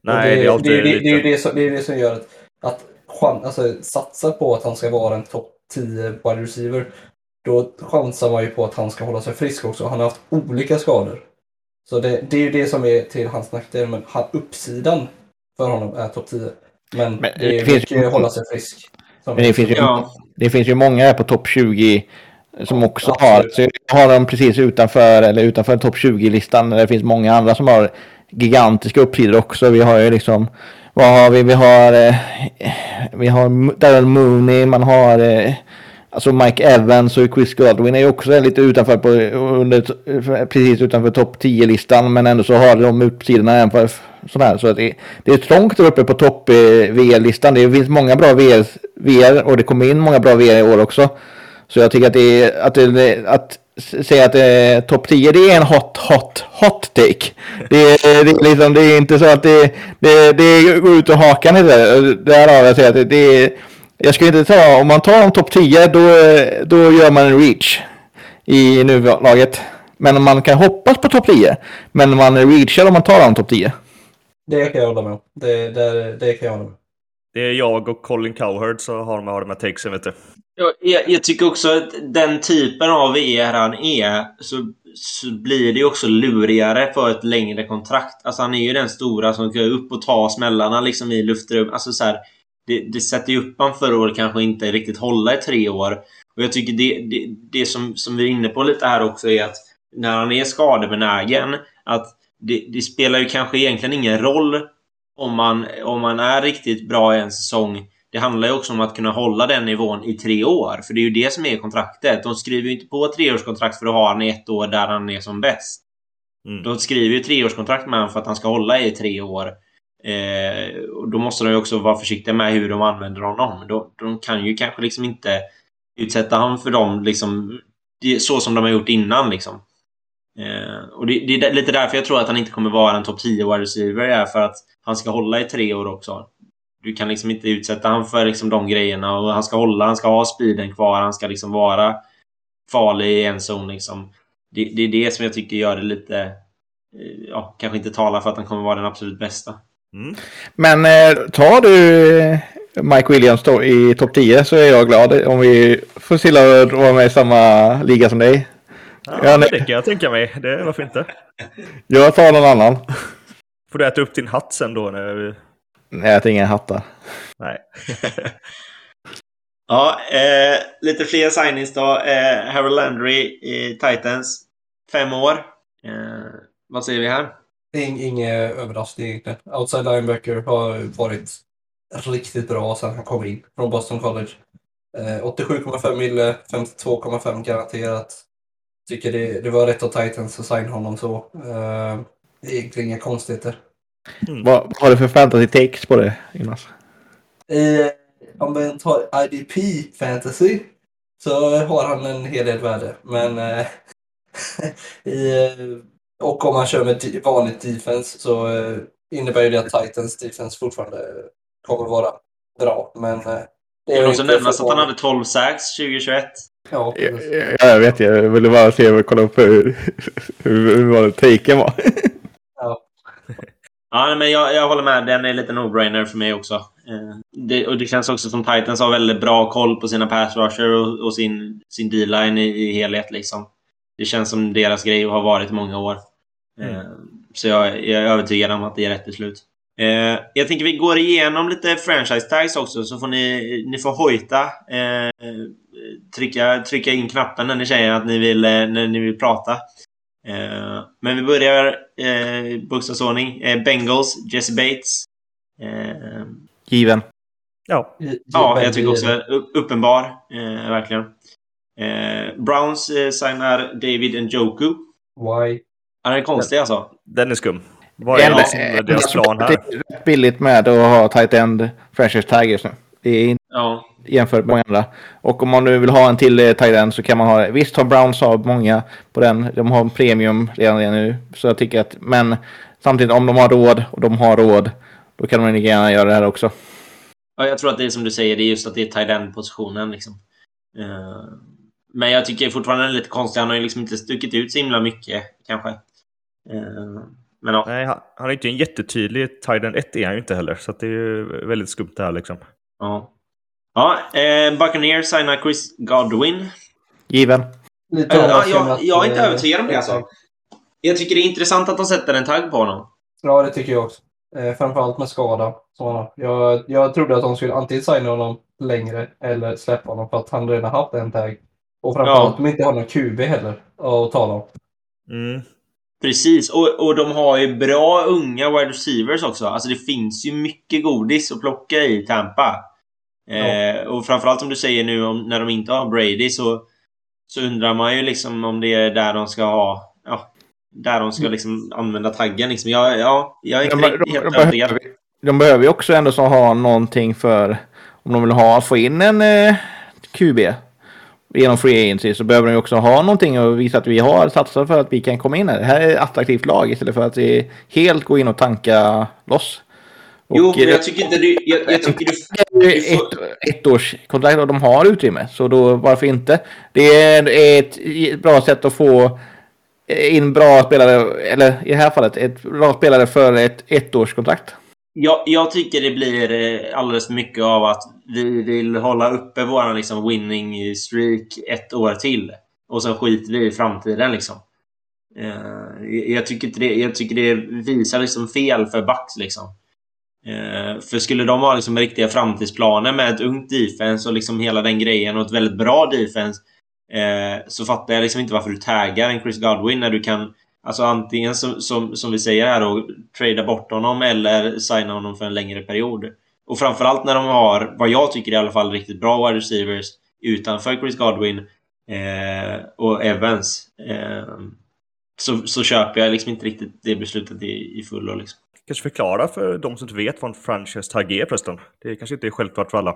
Nej, det, är alltid det, det, det, lite... är ju det, som, det är det som gör att, att alltså, satsa på att han ska vara en topp 10 wide receiver. Då chansar man ju på att han ska hålla sig frisk också. Han har haft olika skador. Så det, det är ju det som är till hans nackdel. Men han, uppsidan för honom är topp 10. Men, Men det det finns ju- att hålla sig frisk. Men det finns ju, Ja. det finns ju många på topp 20 som också absolut. har, så jag har dem precis utanför, eller utanför topp 20-listan. Det finns många andra som har gigantiska uppsidor också. Vi har ju liksom, vad har vi? Vi har, eh, vi har Daryl Mooney, man har eh, Alltså Mike Evans och Chris Godwin är ju också lite utanför på, under, precis utanför topp 10-listan men ändå så har de uppsidorna även för sådär. Så att det, det är trångt där uppe på topp eh, VR-listan. Det finns många bra VR, VR och det kommer in många bra VR i år också. Så jag tycker att det är, att, det, att säga att eh, topp 10 det är en hot, hot, hot take. Det, är- det, liksom, det är inte så att det, det, det går ut och hakan. Därav jag säger att det, det är jag skulle inte ta, om man tar en topp 10 då, då gör man en reach i nuläget. Men man kan hoppas på topp 10. Men man reachar om man tar honom topp 10. Det kan jag hålla med om. Det, det, det kan jag hålla med om. Det är jag och Colin Cowherd som har de här, de här takesen, vet du. Jag, jag, tycker också att den typen av VR han är så, så blir det ju också lurigare för ett längre kontrakt. Alltså han är ju den stora som kan upp och ta smällarna liksom i luftrum. Alltså så här, det, det sätter ju upp han för att kanske inte riktigt hålla i tre år. Och jag tycker det, det, det som, som vi är inne på lite här också är att när han är skadebenägen att det, det spelar ju kanske egentligen ingen roll om man, om man är riktigt bra i en säsong. Det handlar ju också om att kunna hålla den nivån i tre år. För det är ju det som är kontraktet. De skriver ju inte på ett treårskontrakt för att ha han i ett år där han är som bäst. Mm. De skriver ju treårskontrakt med honom för att han ska hålla i tre år. Eh, och då måste de ju också vara försiktiga med hur de använder honom. De, de kan ju kanske liksom inte utsätta honom för dem liksom, så som de har gjort innan. Liksom. Eh, och det, det är lite därför jag tror att han inte kommer vara en topp 10 wide receiver. Är för att han ska hålla i tre år också. Du kan liksom inte utsätta honom för liksom de grejerna. Och han ska hålla, han ska ha speeden kvar, han ska liksom vara farlig i en zon. Liksom. Det, det är det som jag tycker gör det lite... Eh, ja, kanske inte talar för att han kommer vara den absolut bästa. Mm. Men eh, tar du Mike Williams då i topp 10 så är jag glad om vi får till att vara med i samma liga som dig. Ja, det kan jag tänka mig. Det, varför inte? Jag tar någon annan. Får du äta upp din hatt sen då? När vi... Nej, jag tar inga hattar. Nej. [LAUGHS] Ja, eh, lite fler signings då. Eh, Harold Landry i Titans. Fem år. Eh, vad säger vi här? Ing, ingen överraskning egentligen. Outside linebacker har varit riktigt bra sedan han kom in från Boston College. Eh, 87,5 mille, 52,5 garanterat. Tycker det, det var rätt av Titans att signa honom så. Eh, egentligen inga konstigheter. Vad, vad har du för fantasy takes på det, Jonas? I, om man tar IDP fantasy så har han en hel del värde. Men eh, [LAUGHS] i, eh, och om man kör med vanligt defense så eh, innebär ju det att Titans defense fortfarande kommer vara bra. Men eh, Det kan också nämnas att han hade 12 sacks 2021. Ja, Ja, ja, jag vet, jag ville bara se och kolla upp hur, hur, hur taken var. Ja, nej, men jag, jag håller med. Den är lite no-brainer för mig också. Eh, det, och det känns också som Titans har väldigt bra koll på sina pass rusher och, och sin, sin D-line i, i helhet. Liksom. Det känns som deras grej och har varit i många år. Eh, så jag, jag är övertygad om att det är rätt beslut. Eh, jag tänker vi går igenom lite franchise tags också så får ni, ni får hojta. Eh, trycka, trycka in knappen när ni säger att ni vill, när ni vill prata. Eh, men vi börjar eh, bokstavsordning. Bengals, Jesse Bates. Given. Ja. Ja, jag tycker också uppenbar. Verkligen. Eh, Browns eh, signar David Njoku. Why? Han är konstig alltså. Den är skum. Vad är En- liksom en- deras plan här? Det är rätt billigt med att ha tight end tag just nu. Det är inte Ja. jämfört med många andra. Och om man nu vill ha en till eh, tight end så kan man ha Visst har Browns har många på den. De har en premium redan nu. Så jag tycker att, men samtidigt om de har råd och de har råd. Då kan de lika gärna göra det här också. ja. Jag tror att det är som du säger, det är just att det är tight end-positionen. Liksom. Eh, men jag tycker fortfarande den är lite konstig. Han har ju liksom inte stuckit ut så himla mycket, kanske. Eh, men ja. Nej, han, är inte en jättetydlig Tiden 1 är han ju inte heller. Så att det är ju väldigt skumt det här liksom. Ja, ja eh, Buccaneers signar Chris Godwin. Given. Lite Ja, jag, jag är inte eh, övertygad om det alltså. Jag tycker det är intressant att de sätter en tagg på honom. Ja, det tycker jag också. Eh, framförallt med skada. har. Jag, jag trodde att de skulle antingen signa honom längre eller släppa honom för att han redan haft en tag. Och framförallt Ja. de inte har någon QB heller att tala om. Mm. Precis, och, och de har ju bra unga wide receivers också. Alltså det finns ju mycket godis att plocka i Tampa. Eh, och framförallt som du säger nu om, när de inte har Brady så, så undrar man ju liksom om det är där de ska ha... Ja, där de ska liksom använda taggen liksom. Jag, ja, jag är inte De, riktigt de, helt de, övertygad. behöver, de behöver ju också ändå så ha någonting för om de vill ha, få in en eh, QB genom free agency så behöver de också ha någonting och visa att vi har satsat för att vi kan komma in här. Det här är ett attraktivt lag istället för att eh, helt gå in och tanka loss. Och, Jo, men eh, jag tycker inte du... Jag, jag tycker du... ett, ett års kontrakt och de har utrymme. Så då varför inte? Det är ett bra sätt att få in bra spelare, eller i det här fallet ett bra spelare för ett ettårskontrakt? Jag, jag tycker det blir eh, alldeles för mycket av att vi vill hålla uppe vår liksom winning streak ett år till. Och sen skiter vi i framtiden liksom. Uh, jag, tycker det, jag tycker det visar liksom fel för Bucks liksom. Uh, för skulle de ha liksom riktiga framtidsplaner med ett ungt defense och liksom hela den grejen och ett väldigt bra defense uh, så fattar jag liksom inte varför du taggar en Chris Godwin när du kan Alltså antingen som, som, som vi säger här då, trada bort honom eller signa honom för en längre period. Och framförallt när de har, vad jag tycker i alla fall, riktigt bra wide receivers utanför Chris Godwin eh, och Evans. Eh, så, så köper jag liksom inte riktigt det beslutet i, i fullo. Liksom. Kanske förklara för de som inte vet vad en franchise tag är förresten. Det kanske inte är självklart för alla.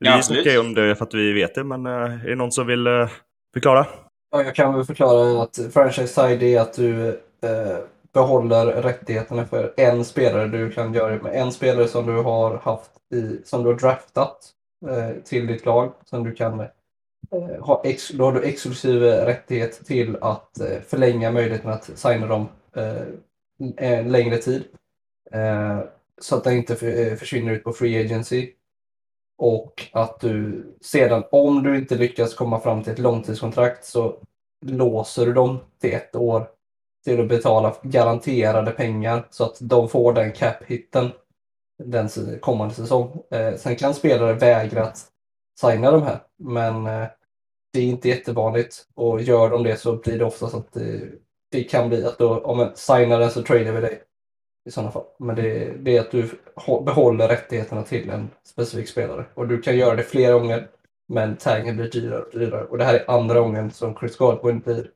Vi Ja, snackar om det för att vi vet det, men eh, är det någon som vill eh, förklara? Ja, jag kan väl förklara att franchise side är att du eh, behåller rättigheterna för en spelare. Du kan göra det med en spelare som du har haft i, som du har draftat eh, till ditt lag. Som du kan eh, ha, ex, då har du exklusiv rättighet till att eh, förlänga möjligheten att signa dem eh, en längre tid. Eh, så att den inte för, eh, försvinner ut på free agency. Och att du sedan, om du inte lyckas komma fram till ett långtidskontrakt så låser du dem till ett år till att betala garanterade pengar så att de får den cap-hitten den kommande säsong. Eh, sen kan spelare vägra att signa de här, men eh, det är inte jättevanligt och gör de det så blir det oftast att det, det kan bli att då, om en signar den så trader vi dig i sådana fall. Men det, det är att du behåller rättigheterna till en specifik spelare. Och du kan göra det flera gånger, men taggen blir dyrare och dyrare. Och det här är andra gången som Chris Godwin blir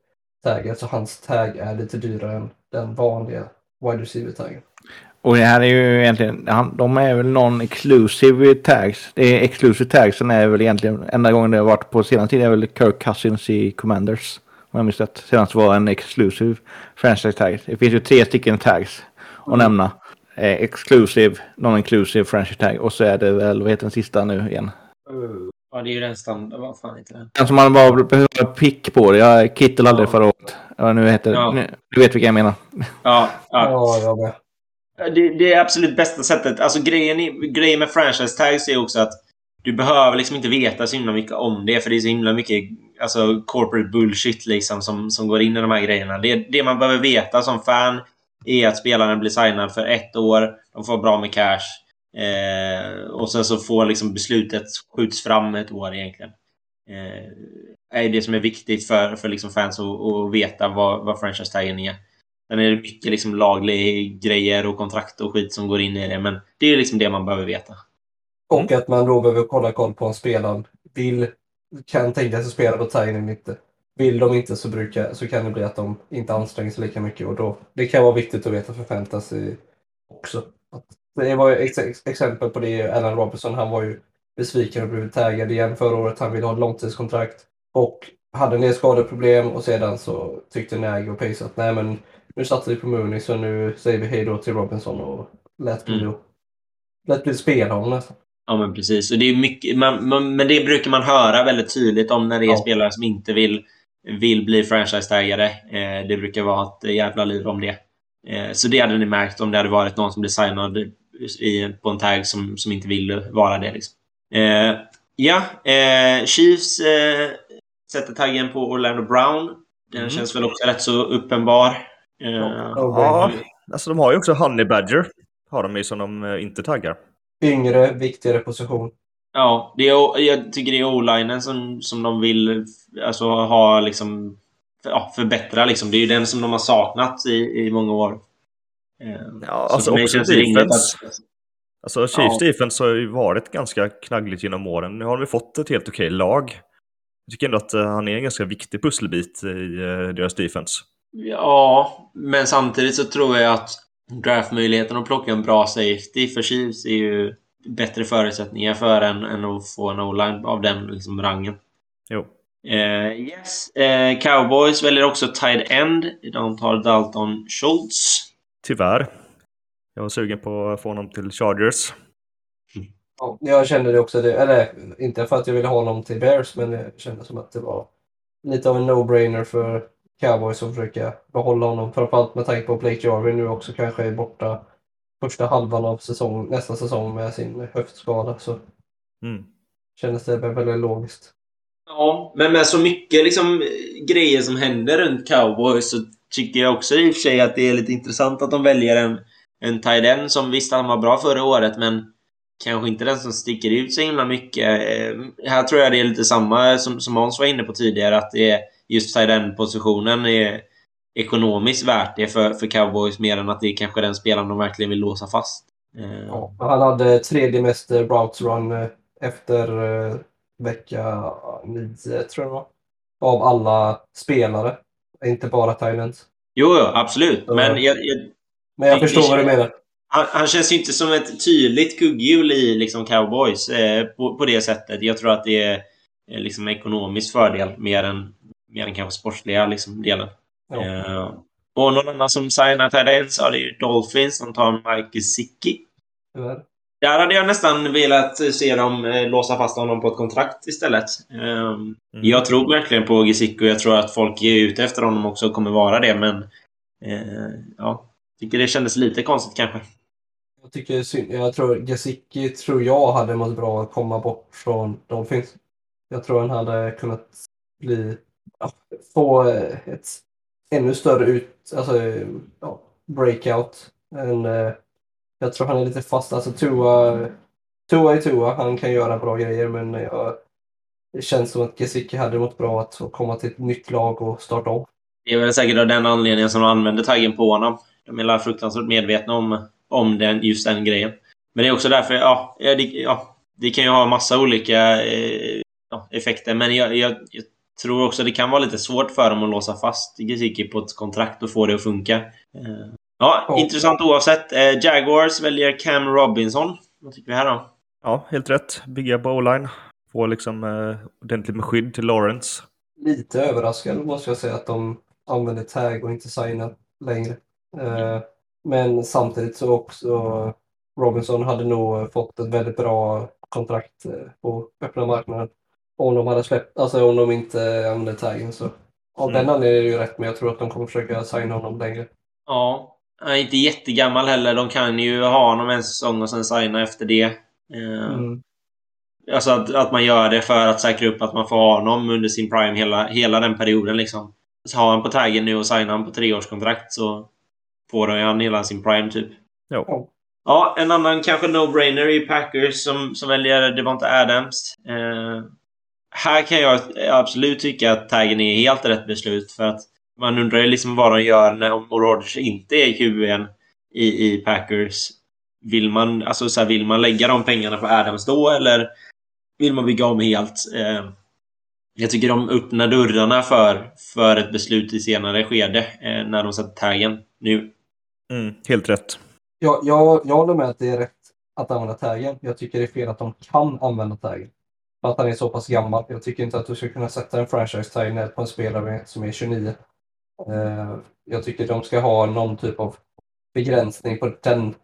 taggad, så hans tag är lite dyrare än den vanliga wide receiver-taggen. Och det här är ju egentligen, han- de är väl någon exclusive tags. Det är exclusive tagsen är väl egentligen, enda gången det har varit på senare tid är väl Kirk Cousins i Commanders. Om jag minns rätt. Senast var en exclusive franchise tag. Det finns ju tre stycken tags att nämna. Eh, exclusive, non-inclusive franchise tag. Och så är det väl, vad heter den sista nu igen? Ja, det är ju den standard. Vad fan heter den? Den som man bara behöver pick på det. Jag Kittel hade det förra året. Ja, nu heter Ja. nu, Du vet vilka jag menar. Ja, [LAUGHS] ja. Ja. Det, det är absolut bästa sättet. Alltså grejen, i- grejen med franchise tags är också att du behöver liksom inte veta så himla mycket om det för det är så himla mycket alltså, corporate bullshit liksom som, som går in i de här grejerna. Det, det man behöver veta som fan är att spelaren blir signad för ett år. De får bra med cash. Eh, och sen så får liksom beslutet skjuts fram ett år egentligen. Eh, är det som är viktigt för, för liksom fans att, att veta vad, vad franchise-taggen är. Sen är det mycket liksom lagliga grejer och kontrakt och skit som går in i det. Men det är ju liksom det man behöver veta. Och att man då behöver kolla koll på om spelaren vill, kan tänka sig spela på taggen eller inte. Vill de inte så, brukar, så kan det bli att de inte anstränger sig lika mycket och då, det kan vara viktigt att veta för fantasy också. Att det var ex ex exempel på det, Allen Robinson, han var ju besviken och blev taggad igen förra året. Han ville ha ett långtidskontrakt och hade en del skadeproblem och sedan så tyckte Nagy och Pace att nej men nu satsar vi på Mooney så nu säger vi hej då till Robinson och lät bli Mm. lät bli spela honom nästan. Ja, men precis. Och det är mycket, man, man, men det brukar man höra väldigt tydligt om när det är Ja. spelare som inte vill, vill bli franchise-taggare. Eh, det brukar vara ett jävla liv om det. Eh, så det hade ni märkt om det hade varit någon som blev signad i, på en tag som, som inte vill vara det. Liksom. Eh, ja, Chiefs sätter taggen på Orlando Brown. Den Mm. känns väl också rätt så uppenbar. Ja, alltså de har ju också Honey Badger. Har de ju som de inte taggar. Yngre, viktigare position. Ja, det är, jag tycker det är o-linen som, som de vill alltså, ha liksom, ja, förbättra. Liksom. Det är ju den som de har saknat i, i många år. Eh, Ja, så alltså också defense. att... Alltså Chiefs Ja. defense har ju varit ganska knaggligt genom åren. Nu har de fått ett helt okej lag. Jag tycker ändå att eh, han är en ganska viktig pusselbit i eh, deras defense. Ja, men samtidigt så tror jag att draftmöjligheten att plocka en bra safety för Chiefs är ju bättre förutsättningar för en än att få en o-line av den liksom, rangen. Jo. Eh, yes. Eh, Cowboys väljer också tight end. De tar Dalton Schultz. Tyvärr. Jag var sugen på att få honom till Chargers. Ja, jag kände det också. Det, eller inte för att jag ville ha honom till Bears, men det kändes som att det var lite av en no-brainer för Cowboys och försöka behålla honom. Framförallt med tanke på att Blake Jarvin nu också kanske är borta första halvan av säsong, nästa säsong med sin höftskada. Så Mm. kändes det väl väldigt logiskt. Ja, men med så mycket liksom, grejer som händer runt Cowboys så tycker jag också i och för sig att det är lite intressant att de väljer en, en tight end som visst han var bra förra året men kanske inte den som sticker ut så himla mycket. Eh, här tror jag det är lite samma som, som Måns var inne på tidigare att det är just tight end-positionen är ekonomiskt värt det för, för Cowboys mer än att det är kanske den spelaren de verkligen vill låsa fast. Eh, Ja. Han hade tredje mest eh, routes run eh, efter eh, vecka nio, tror jag. Av alla spelare. Inte bara Thailands. Jo, jo, absolut. Men jag, jag, Men jag förstår det vad du menar. Han, han känns ju inte som ett tydligt kugghjul i liksom cowboys eh, på, på det sättet. Jag tror att det är eh, liksom ekonomisk fördel mer än, mer än kanske sportsliga liksom, delen. Ja. Eh, och någon annan som signar Tide så är det ju Dolphins som tar Mike. Tyvärr. Där hade jag nästan velat se dem eh, låsa fast honom på ett kontrakt istället. Eh, Mm. Jag tror verkligen på Gesicki och jag tror att folk är ute efter honom också och kommer vara det, men eh, ja, tycker det kändes lite konstigt kanske. Jag tycker synd. Jag tror Gesicki tror jag hade mått bra att komma bort från Dolphins. Jag tror han hade kunnat bli, få eh, ett ännu större ut, alltså, ja, breakout. Än, eh, jag tror han är lite fast. Alltså Tua, Tua är Tua. Han kan göra bra grejer men jag, det känns som att Gesicki hade mått bra att få komma till ett nytt lag och starta om. Det är väl säkert av den anledningen som de använder taggen på honom. De är väl fruktansvärt medvetna om, om den, just den grejen. Men det är också därför, ja, ja, det, ja, det kan ju ha massa olika eh, ja, effekter. Men jag, jag, jag tror också det kan vara lite svårt för dem att låsa fast Gesicki på ett kontrakt och få det att funka. Eh, ja, Ja. intressant oavsett. Eh, Jaguars väljer Cam Robinson. Vad tycker vi här då? Ja, helt rätt. Bygga på o-line. Få liksom eh, ordentligt med skydd till Lawrence. lite överraskad måste jag säga att de använder tag och inte signar längre. Eh, men samtidigt så också Robinson hade nog fått ett väldigt bra kontrakt eh, på öppna marknaden. Om de hade släppt, alltså om de inte använde taggen så. Av Mm. den anledningen är det ju rätt men jag tror att de kommer försöka signa honom längre. Ja, han är inte jättegammal heller. De kan ju ha honom en säsong och sen signa efter det. Eh, Mm. Alltså att, att man gör det för att säkra upp att man får ha honom under sin prime hela, hela den perioden liksom. Så har han på taggen nu och signar han på treårskontrakt så får han hela sin prime typ. Ja. Ja, en annan kanske no-brainer är Packers som, som väljer Devonta Adams. Eh, här kan jag absolut tycka att taggen är helt rätt beslut för att man undrar ju liksom vad de gör när om Rodgers inte är QB'n i, i Packers. Vill man, alltså så här, vill man lägga de pengarna på Adams då eller vill man bygga om helt? Eh, jag tycker de öppnar dörrarna för, för ett beslut i senare skede eh, när de sätter taggen nu. Mm, helt rätt. Jag, jag, jag håller med att det är rätt att använda taggen. Jag tycker det är fel att de kan använda taggen. För att han är så pass gammal. Jag tycker inte att du ska kunna sätta en franchise tag på en spelare som är 29. Eh, jag tycker de ska ha någon typ av begränsning på den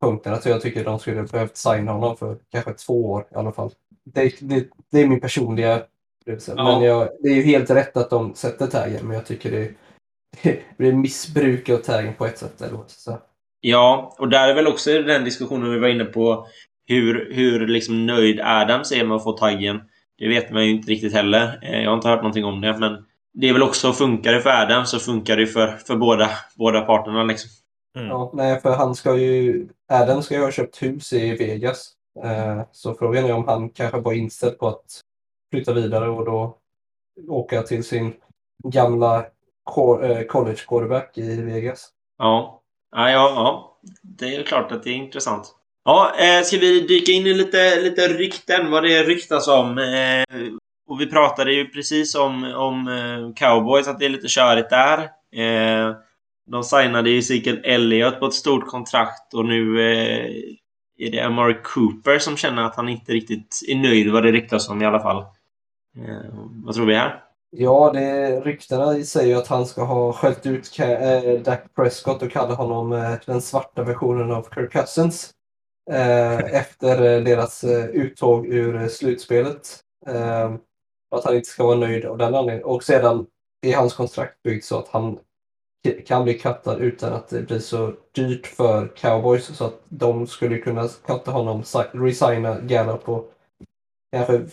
punkten. Alltså jag tycker de skulle behövt signa honom för kanske två år i alla fall. Det, det, det är min personliga upplevelse. Ja. Men jag, det är ju helt rätt att de sätter taggen. Men jag tycker det, [LAUGHS] det blir missbruk av taggen på ett sätt. Eller säga. Ja, och där är väl också den diskussionen vi var inne på. Hur, hur liksom nöjd Adams är med att få taggen. Det vet man ju inte riktigt heller. Eh, Jag har inte hört någonting om det, men det är väl också, funkar det för Adams så funkar det för, för båda, båda parterna liksom. Mm. Ja, nej, för han ska ju... Adam ska ju ha köpt hus i Vegas. Eh, så frågan är om han kanske var inställd på att flytta vidare och då åka till sin gamla eh, college quarterback i Vegas. Ja. Ja, ja, ja. Det är klart att det är intressant. Ja, eh, ska vi dyka in i lite, lite rykten, vad det ryktas om? Eh, och vi pratade ju precis om, om eh, cowboys, att det är lite körigt där. Eh, de signade ju Ezekiel Elliott på ett stort kontrakt och nu eh, är det Amari Cooper som känner att han inte riktigt är nöjd vad det ryktas om i alla fall. Eh, vad tror vi här? Ja, det, ryktena säger ju att han ska ha skällt ut eh, Dak Prescott och kallat honom den svarta versionen av Kirk Cousins. Eh, efter eh, deras eh, uttåg ur slutspelet. Att han inte ska vara nöjd av den anledningen. Och sedan är hans kontrakt byggt så att han kan bli cuttad utan att det blir så dyrt för cowboys så att de skulle kunna cutta honom, si- resigna Gallup och kanske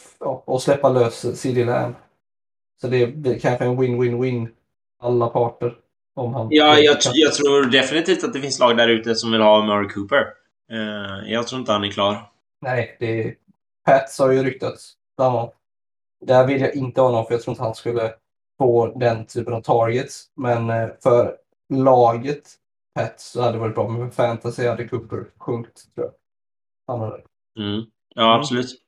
och släppa lös CD Lamb. Så det blir kanske en win-win-win alla parter. Om han Ja, jag, jag tror definitivt att det finns lag där ute som vill ha Murray Cooper. Eh, jag tror inte han är klar. Nej, det är... Pats har ju ryktats. Där vill jag inte ha någon för jag tror inte han skulle få den typen av targets. Men eh, för laget Pats så hade det varit bra. Men för fantasy hade Cooper sjunkit tror jag. Han hade. Mm. Ja, absolut.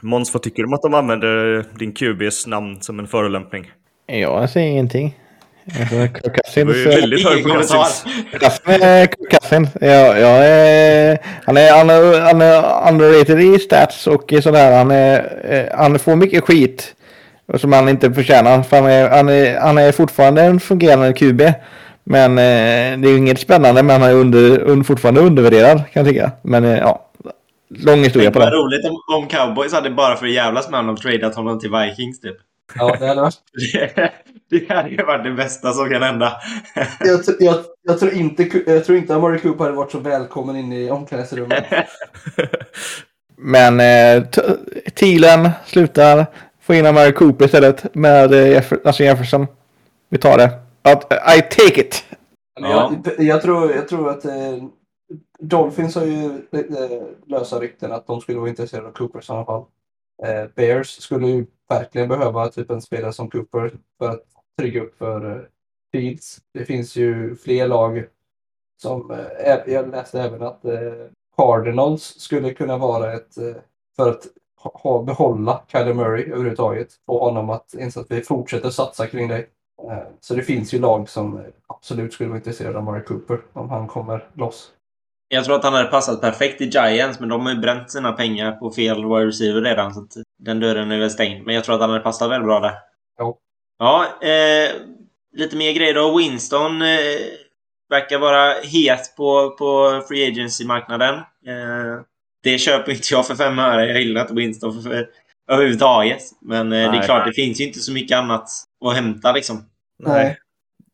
Måns, vad tycker du om att de använder din QBs namn som en förolämpning? Jag säger ingenting. Det eh, väldigt hög. Cousins. Cousins, eh. Ja, jag är, han, är, han, är, han är underrated i stats och i sådär. Han, är, eh, han får mycket skit som han inte förtjänar. För han, är, han, är, han är fortfarande en fungerande QB. Men eh, det är ju inget spännande, men han är under, un, fortfarande undervärderad kan jag tycka. Men eh, ja, lång historia Det på var det. roligt om, om cowboys hade bara för att jävlas med honom tradeat honom till Vikings typ. Ja, det hade varit. [LAUGHS] Det, det hade ju varit det bästa som kan hända. Jag, jag, jag, tror inte, jag tror inte att Murray Cooper hade varit så välkommen in i omklädningsrummet. [LAUGHS] Men eh, Thielen slutar. Få in Amari Cooper istället med eh, Jeff- alltså Jefferson. Vi tar det. Att, I take it! Ja. jag, jag, tror, jag tror att eh, Dolphins har ju eh, lösa rykten att de skulle vara intresserade av Cooper i sådana fall. Eh, Bears skulle ju verkligen behöva typ en spelare som Cooper för att trygga upp för eh, Fields. Det finns ju fler lag som, eh, jag läste även att eh, Cardinals skulle kunna vara ett, för att ha, behålla Kyler Murray överhuvudtaget, få honom att inse att vi fortsätter satsa kring dig. Så det finns ju lag som absolut skulle vara intresserade av Murray Cooper om han kommer loss. Jag tror att han hade passat perfekt i Giants, men de har ju bränt sina pengar på fel wide receiver redan. Så att den dörren är väl stängd. Men jag tror att han hade passat väldigt bra där. Ja. Ja, eh, lite mer grejer då. Winston eh, verkar vara het på, på free agency-marknaden. Eh, det köper inte jag för fem öre. Jag gillar inte Winston för, för, överhuvudtaget. Men eh, det är klart, det finns ju inte så mycket annat att hämta liksom. Nej.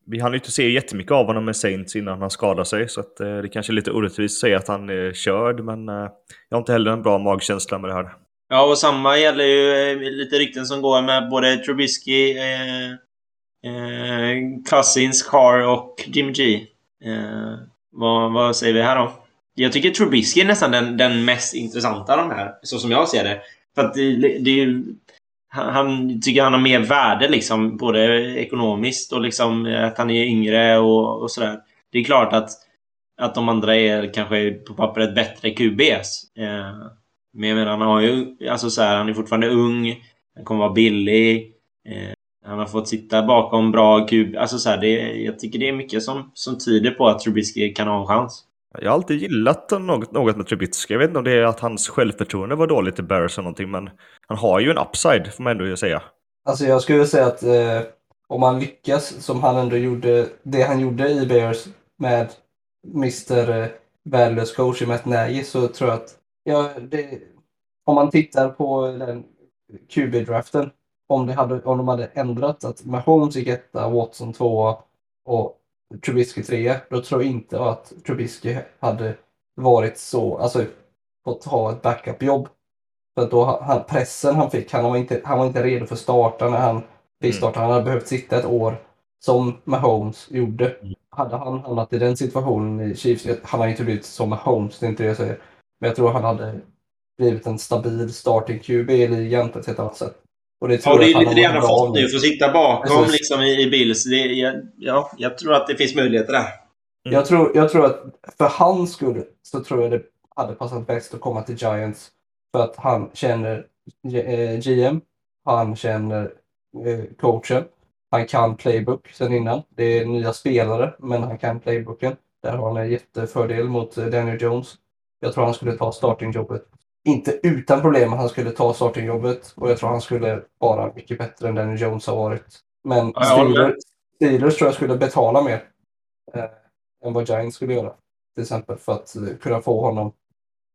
Vi hann ju inte se jättemycket av honom med Saints innan han skadade sig. Så att, eh, det kanske är lite orättvist att säga att han är körd. Men eh, jag har inte heller en bra magkänsla med det här. Ja, och samma gäller ju eh, lite rykten som går med både Trubisky, eh, eh, Cousins, Carr och Jimmy G. Eh, vad, vad säger vi här då? Jag tycker Trubisky är nästan den, den mest intressanta av de här, så som jag ser det. För att det, det är ju... Han, han tycker han har mer värde liksom, både ekonomiskt och liksom att han är yngre och, och sådär. Det är klart att, att de andra är kanske på pappret bättre QBs. Eh, men jag menar, han har ju... Alltså så här, han är fortfarande ung. Han kommer vara billig. Eh, han har fått sitta bakom bra QB'. Alltså så här, det, jag tycker det är mycket som, som tyder på att Trubisky kan ha en chans. Jag har alltid gillat något, något med Trubitsky. Jag vet inte om det är att hans självförtroende var dåligt i Bears eller någonting. Men han har ju en upside, får man ändå säga. Alltså jag skulle säga att eh, om han lyckas som han ändå gjorde, det han gjorde i Bears med Mr. Eh, värdelös coach i Matt Nagy så tror jag att ja, det, om man tittar på den QB-draften om, det hade, om de hade ändrat att Mahomes gick etta, Watson tvåa och Trubisky trea, då tror jag inte att Trubisky hade varit så, alltså fått ha ett backup-jobb. För då han, pressen han fick, han var, inte, han var inte redo för starta när han fick Mm. starta. Han hade behövt sitta ett år som Mahomes gjorde. Mm. Hade han hamnat i den situationen i Chiefs, han har inte blivit som Mahomes, det är inte det jag säger. Men jag tror han hade blivit en stabil starting QB i ligan på ett helt annat sätt. Och det Ja, tror och det är lite det har han har fått nu. För att sitta bakom Precis. liksom, i, i Bills. Det, jag, ja, jag tror att det finns möjligheter där. Jag tror, jag tror att för hans skull så tror jag det hade passat bäst att komma till Giants. För att han känner G- eh, GM, han känner eh, coachen, han kan playbook sen innan. Det är nya spelare, men han kan playbooken. Där har han en jättefördel mot eh, Daniel Jones. Jag tror han skulle ta startingjobbet. Inte utan problem, men han skulle ta startingjobbet. Och jag tror han skulle vara mycket bättre än Daniel Jones har varit. Men Ja. Steelers, Steelers tror jag skulle betala mer eh, än vad Giants skulle göra. Till exempel för att eh, kunna få honom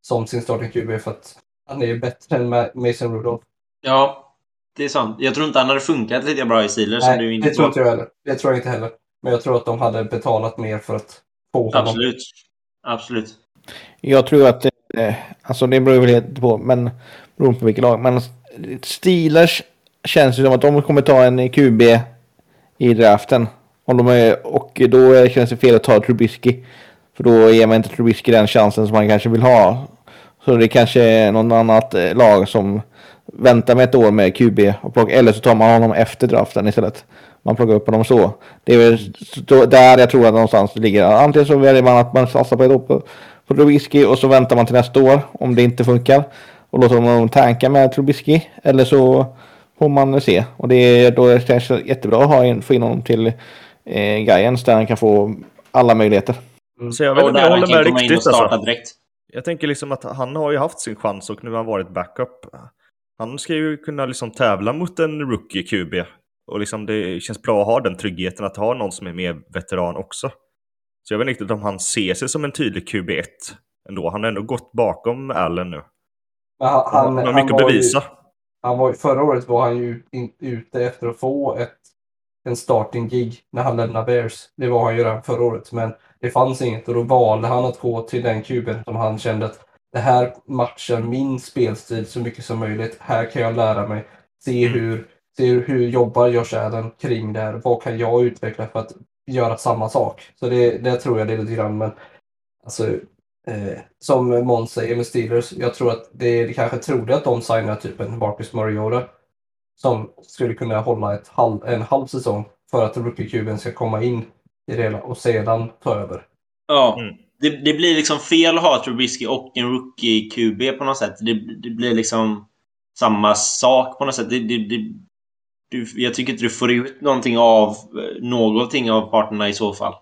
som sin starting QB för att han är bättre än Ma- Mason Rudolph. Ja. Det är sant. Jag tror inte han hade funkat lika bra i Steelers som du Nej, det tror inte jag heller. Det tror jag inte heller. Men jag tror att de hade betalat mer för att få honom. Absolut. Absolut. Jag tror att, eh, alltså det beror väl helt på, men beroende på vilket lag. Men Steelers känns ju som att de kommer ta en QB i draften. Om de är, och då känns det fel att ta Trubisky. För då ger man inte Trubisky den chansen som han kanske vill ha. Så det kanske är någon annat eh, lag som väntar med ett år med QB. Och plockar, eller så tar man honom efter draften istället. Man plockar upp honom så. Det är väl där jag tror att någonstans det ligger. Antingen så väljer man att man satsar på ett år på Trubisky och så väntar man till nästa år om det inte funkar. Och låter dem tanka med Trubisky. Eller så får man se. Och det är då känns jättebra att ha in, få in honom till eh, Giants där han kan få alla möjligheter. Så jag vet inte, jag håller med komma in och riktigt starta alltså. direkt. Jag tänker liksom att han har ju haft sin chans och nu har han varit backup. Han ska ju kunna liksom tävla mot en rookie QB. Och liksom det känns bra att ha den tryggheten att ha någon som är mer veteran också. Så jag vet inte riktigt om han ser sig som en tydlig QB1 ändå. Han har ändå gått bakom Allen nu. Men han, han, Han har han mycket att var ju- bevisa. Han var, förra året var han ju in, ute efter att få ett, en starting gig när han lämnade Bears. Det var han ju redan förra året, men det fanns inget och då valde han att gå till den kuben som han kände att det här matchar min spelstil så mycket som möjligt. Här kan jag lära mig. Se hur, se hur, hur jobbar Josh Allen kring det här. Vad kan jag utveckla för att göra samma sak? Så det, det tror jag det är lite grann, men alltså Eh, som Måns säger med Steelers, jag tror att det är kanske troligt att de signar typ en Marcus Mariota som skulle kunna hålla ett halv, en halv säsong för att rookie-kuben ska komma in i det hela och sedan ta över. Ja. Mm. Det, det blir liksom fel att ha Trubisky och en rookie-QB på något sätt. Det, det blir liksom samma sak på något sätt. Det, det, det, du, jag tycker inte du får ut någonting av eh, någonting av parterna i så fall.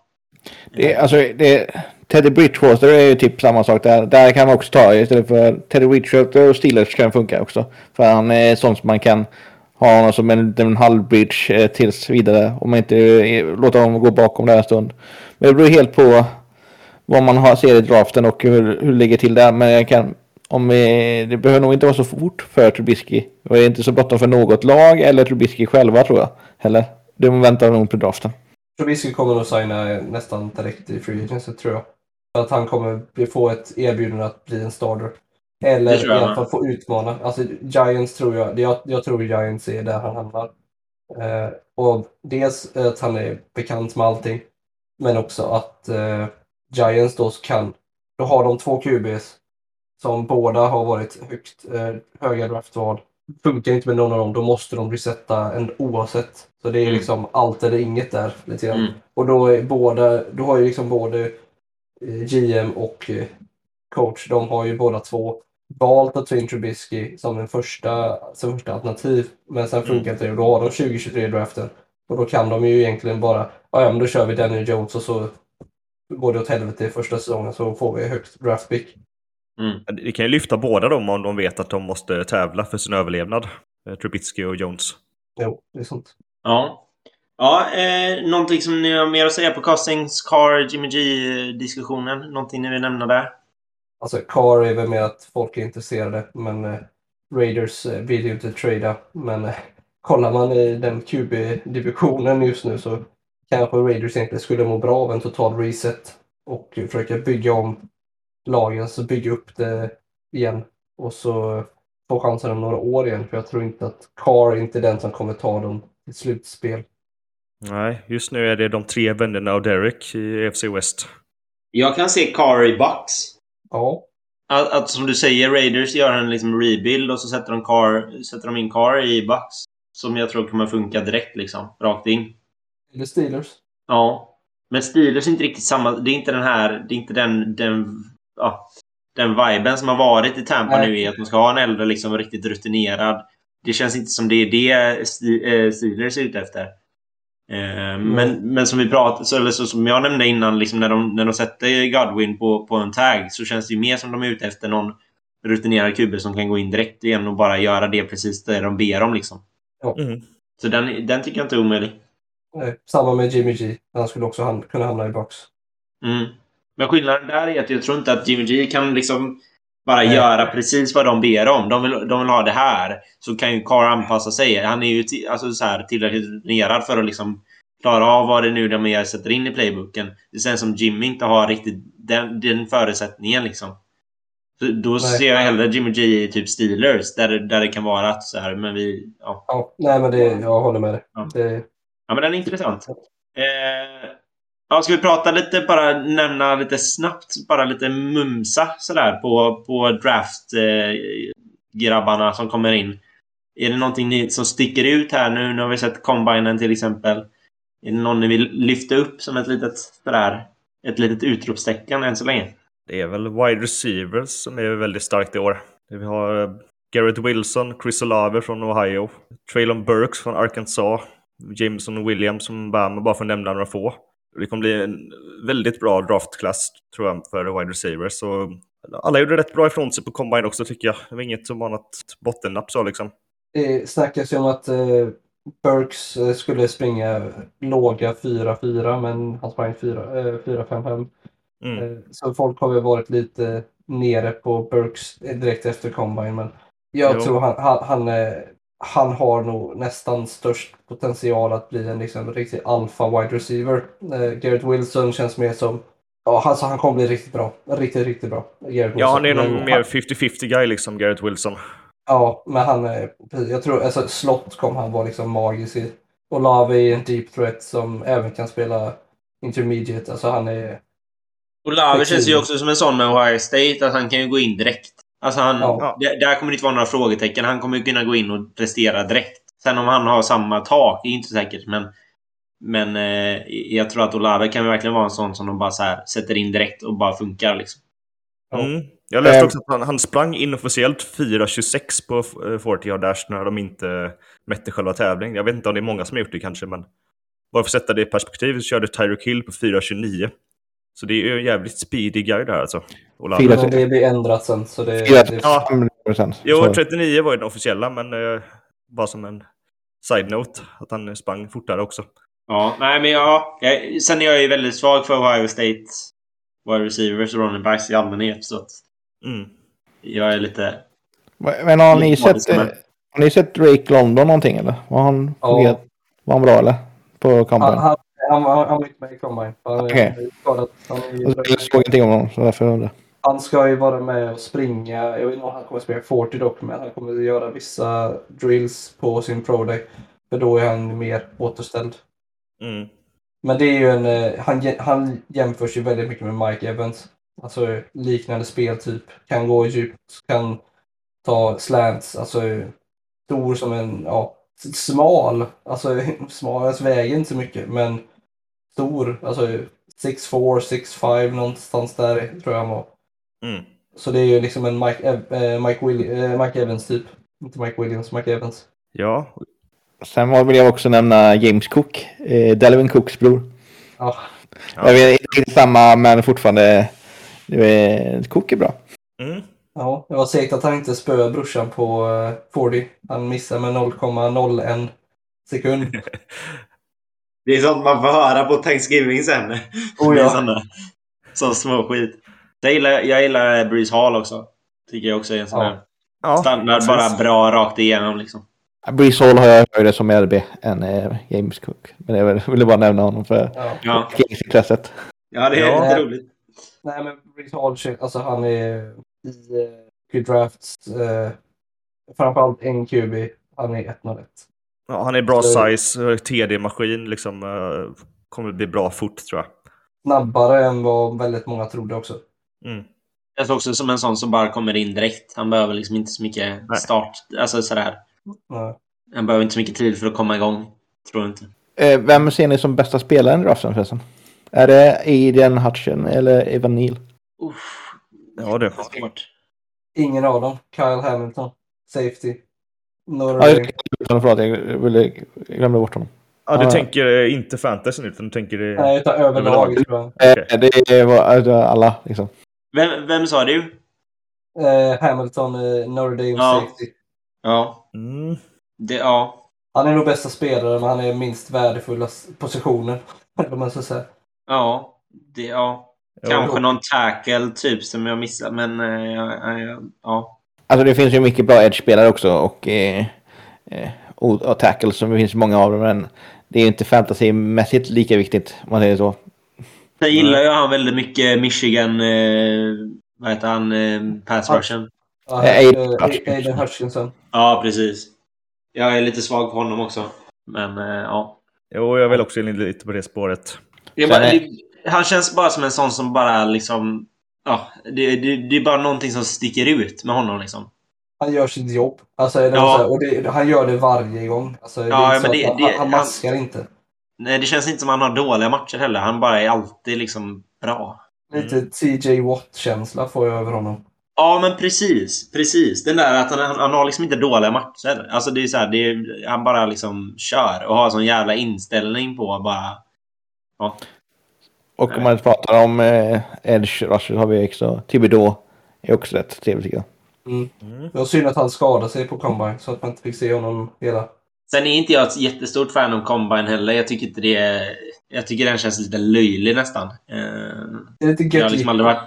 Det, alltså, det, Teddy Bridgewater är ju typ samma sak där. Där kan man också ta istället för Teddy Bridgewater och Steelers kan funka också. För han är sån som man kan ha honom som en, en halvbridge eh, tills vidare. Om man inte eh, låter honom gå bakom där en stund. Men det beror helt på vad man har, ser i draften och hur, hur det ligger till där. Men jag kan, om, eh, det behöver nog inte vara så fort för Trubisky. Och det är inte så bråttom för något lag eller Trubisky själva tror jag. Heller. De väntar nog på draften. Trubisky kommer nog signa nästan direkt i Free Agency tror jag. För att han kommer få ett erbjudande att bli en starter. Eller i alla fall få utmana. Alltså Giants tror jag, det- jag, jag tror Giants är där han hamnar. Eh, och dels att han är bekant med allting. Men också att eh, Giants då kan, då har de två QBs som båda har varit högt, eh, höga draftval. Funkar inte med någon av dem, då måste de resetta en oavsett. Så det är Mm. liksom allt eller inget där. Lite grann. Mm. Och då, är båda, då har ju liksom både eh, GM och eh, coach, de har ju båda två valt att ta in Trubisky som en första, som första alternativ. Men sen funkar inte det och då har de 2023 draften. Och då kan de ju egentligen bara, ja men då kör vi Daniel Jones och så går det åt helvete i första säsongen så får vi högt draftpick. Mm. Det kan ju lyfta båda dem om de vet att de måste tävla för sin överlevnad. Eh, Trubisky och Jones. Jo, det är sånt. Ja. Ja, eh, någonting som ni har mer att säga på Castings, Car, Jimmy G-diskussionen? Någonting ni vill nämna där? Alltså Carr är väl mer att folk är intresserade men eh, Raiders eh, vill ju inte trada. Men eh, kollar man i den QB-divisionen just nu så kanske Raiders egentligen skulle må bra av en total reset och försöka bygga om lagen, så bygga upp det igen och så få chansen om några år igen. För jag tror inte att Carr är inte den som kommer ta dem till slutspel. Nej, just nu är det de tre vännerna och Derek i AFC West. Jag kan se Car i Bucks. Ja, Att, att som du säger, Raiders gör en liksom rebuild och så sätter de, car, sätter de in Car i Bucks. Som jag tror kommer funka direkt liksom. Rakt in. eller Steelers. Ja. Men Steelers är inte riktigt samma. Det är inte den här... Det är inte den... den ja, den viben som har varit i Tampa Nej. nu är att man ska ha en äldre, liksom riktigt rutinerad. Det känns inte som det är det Ste- eh, Steelers är ute efter. Eh, Men, men som vi pratade, så, eller så, som jag nämnde innan, liksom när, de, när de sätter Godwin på, på en tag så känns det ju mer som de är ute efter någon rutinerad kubbe som kan gå in direkt igen och bara göra det precis det de ber om. Liksom. Mm. Så den, den tycker jag inte är omöjlig. Eh, Samma med Jimmy G. Han skulle också ham- kunna hamna i box. Mm. Men skillnaden där är att jag tror inte att Jimmy G kan liksom bara Nej. göra precis vad de ber om. De vill, de vill ha det här. Så kan ju Carr anpassa sig. Han är ju alltså, så här, tillräckligt rutinerad för att liksom klara av vad det nu de mer sätter in i playbooken. Det känns som Jimmy inte har riktigt den, den förutsättningen liksom. Så då Nej. ser jag hellre Jimmy G i typ Steelers där, det- där det kan vara att så här, men vi... Ja. Ja, nej men det, jag håller med dig. Ja. Det, ja, men den är intressant. Eh, ja, ska vi prata lite, bara nämna lite snabbt, bara lite mumsa sådär på, på draft eh, grabbarna som kommer in. Är det någonting ni, som sticker ut här nu? Nu har vi sett combinen till exempel. Är det någon ni vill lyfta upp som ett litet sådär, ett litet utropstecken än så länge? Det är väl wide receivers som är väldigt starkt i år. Vi har eh, Garrett Wilson, Chris Olave från Ohio, Traylon Burks från Arkansas, Jameson Williams från Bama, bara för att nämna några få. Det kommer bli en väldigt bra draftklass tror jag för wide receivers. Så alla gjorde rätt bra ifrån sig på combine också tycker jag. Det var inget som var något bottennapp så liksom. det snackas ju om att eh, Burks eh, skulle springa låga 4-4 men han sprang 4, eh, 4-5-5. Mm. Eh, Så folk har väl varit lite nere på Burks direkt efter combine. Men jag Jo. tror han, han, han, eh, han har nog nästan störst potential att bli en liksom, riktig alpha wide receiver. Eh, Garrett Wilson känns mer som Ja, alltså han kommer bli riktigt bra. Riktigt, riktigt bra. Garrett Ja, han är Wilson. nog mer han- 50-50 guy liksom, Garrett Wilson. Ja, men han är... Jag tror, alltså slott kommer han vara liksom magisk i. Olave är en deep threat som även kan spela intermediate. Alltså han är... Precis. känns ju också som en sån med Ohio State, att han kan ju gå in direkt. Alltså han, Ja. där, där kommer det inte vara några frågetecken. Han kommer kunna gå in och prestera direkt. Sen om han har samma tak, är inte säkert, men... Men eh, jag tror att Olave kan verkligen vara en sån som de bara så här sätter in direkt och bara funkar liksom. Ja. Mm. Jag läste Eh. också att han, han sprang inofficiellt 4.26 på eh, 40 yard dash när de inte mätte själva tävlingen. Jag vet inte om det är många som har gjort det kanske, men bara för att sätta det i perspektiv så körde Tyreek Hill på 4.29. Så det är ju en jävligt speedy guy där alltså. Olave. Fyra- det blir ändrat sen. Så det, Fyra- det, Ja. 5%. Jo, Så- 39 var ju den officiella, men eh, bara som en side-note att han sprang fortare också. Ja, nej men ja. Jag, sen är jag ju väldigt svag för Ohio State wide receivers och running backs i allmänhet, så att Mm. jag är lite... Men har ni sett, har ni sett Drake London någonting eller? Var han, Ja. var han bra eller? På combine? han, han, han, han, han var inte med i combine. Han, Okej. han han, ju- Jag såg ingenting om honom så därför jag undrar. han ska ju vara med och springa. Jag vet inte om han kommer springa 40 dock, men han kommer göra vissa drills på sin pro day. För då är han mer återställd. Mm. Men det är ju en, eh, han, han jämförs ju väldigt mycket med Mike Evans. Alltså liknande speltyp. Kan gå djupt, kan ta slants, alltså stor som en, ja, smal. Alltså [LAUGHS] smal, alltså väger inte så mycket, men stor. Alltså 6'4, 6'5 någonstans där tror jag han var. Mm. Så det är ju liksom en Mike, eh, Mike, Will- eh, Mike Evans typ. Inte Mike Williams, Mike Evans. Ja, Sen var- vill jag också nämna James Cook. Eh, Delvin Cooks bror. Ja, Ja. Jag vet inte samma men fortfarande. Är, Cook är bra. mm. ja, det var segt att han inte spöade brorsan på eh, 40. Han missade med 0,01 sekund. [LAUGHS] Det är sånt man får höra på Thanksgiving sen. Oh, ja. såna, sån små skit. Jag gillar, jag gillar Breeze Hall också. Tycker jag också är en sån Ja. här ja standard, bara bra rakt igenom liksom. Breeze Hall har jag högre som RB än eh, James Cook. Men jag vill- ville bara nämna honom för Ja. Ja, intresset. ja det är Ja. lite roligt. Nej, men Breeze Hall, alltså han är i uh, Q-drafts, eh, framförallt en QB, han är 101. Ja, han är bra Så- size, eh, TD-maskin, liksom. eh, kommer bli bra fort tror jag. Snabbare än vad väldigt många trodde också. Mm. Jag ser också som en sån som bara kommer in direkt. Han behöver liksom inte så mycket Nej. start. Alltså sådär. Ja. Han behöver inte så mycket tid för att komma igång. Tror jag inte. Eh, vem ser ni som bästa spelaren i draften förresten? Är det Aiden Hutchin eller Evan Neal? Uff, Ja, det. svårt. Ingen av dem. Kyle Hamilton, safety. Notre Ja, jag, förlåt, jag, ville, jag glömde bort honom. Ja, du Ja. tänker eh, inte fantasy nu, utan du tänker... eh, Nej, utan överlag Överlag. Eh. Det alltså, alla liksom. Vem, vem sa du? Eh, Hamilton, eh, Notre Dame Ja. safety. Ja. Mm. Det, ja. Han är nog bästa spelaren, men han är minst värdefulla positionen. Om man ska säga. Ja. Det, ja. Kanske någon tackle typ som jag missar, men eh, ja, ja, ja. Alltså det finns ju mycket bra edge-spelare också och, eh, eh, och, och tackles som det finns många av dem. Men det är ju inte fantasymässigt lika viktigt om man säger så. Sen gillar ju han väldigt mycket Michigan, eh, vad heter han, eh, pass rushen. Ja, Aiden Hutchinson. Ja, precis. Jag är lite svag på honom också. Men eh, ja. Jo, jag vill också in lite på det spåret. Bara, han känns bara som en sån som bara liksom... Ja, det, det, det är bara någonting som sticker ut med honom liksom. Han gör sitt jobb. Alltså, Ja. och det, han gör det varje gång. Alltså, Ja, men att han, han, han han- maskar inte. Nej, det känns inte som han har dåliga matcher heller. Han bara är alltid liksom bra. Lite TJ Watt-känsla får jag över honom. Ja, men precis. Precis. Den där att han, han, han har liksom inte dåliga matcher. Alltså det är så här, det är, han bara liksom kör och har sån jävla inställning på bara... Ja. Och om man pratar om eh, edge rusher har vi också Thibodeau. är också rätt trevligt tycker jag. Mm. Mm. Det var synd att han skadade sig på combine så att man inte fick se honom hela. Sen är inte jag ett jättestort fan av Combine heller. Jag tycker inte det är... Jag tycker den känns lite löjlig nästan. Eh, Det är lite jag har liksom aldrig varit,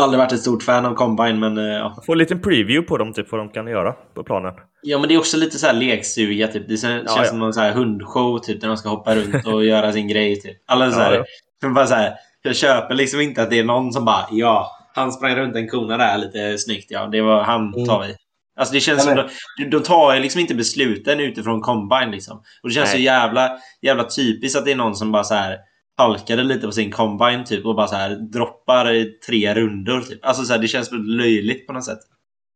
aldrig varit ett stort fan av Combine, men eh, ja. Få en liten preview på dem, typ vad de kan göra på planen. Ja, men det är också lite så här leksuga, typ. Det känns Ja, ja. som någon så här hundshow, typ, där de ska hoppa runt och [LAUGHS] göra sin grej, typ. Alla så Ja, här... ja. Men bara så här, jag köper liksom inte att det är någon som bara ja, han sprang runt en kona där lite snyggt. Ja, det var han Mm. tar vi. Alltså det känns Nej, som de, de tar liksom inte besluten utifrån combine liksom. Och det känns Nej. så jävla, jävla typiskt att det är någon som bara så här halkade lite på sin combine typ och bara så här droppar i tre rundor typ. Alltså så här, det känns löjligt på något sätt.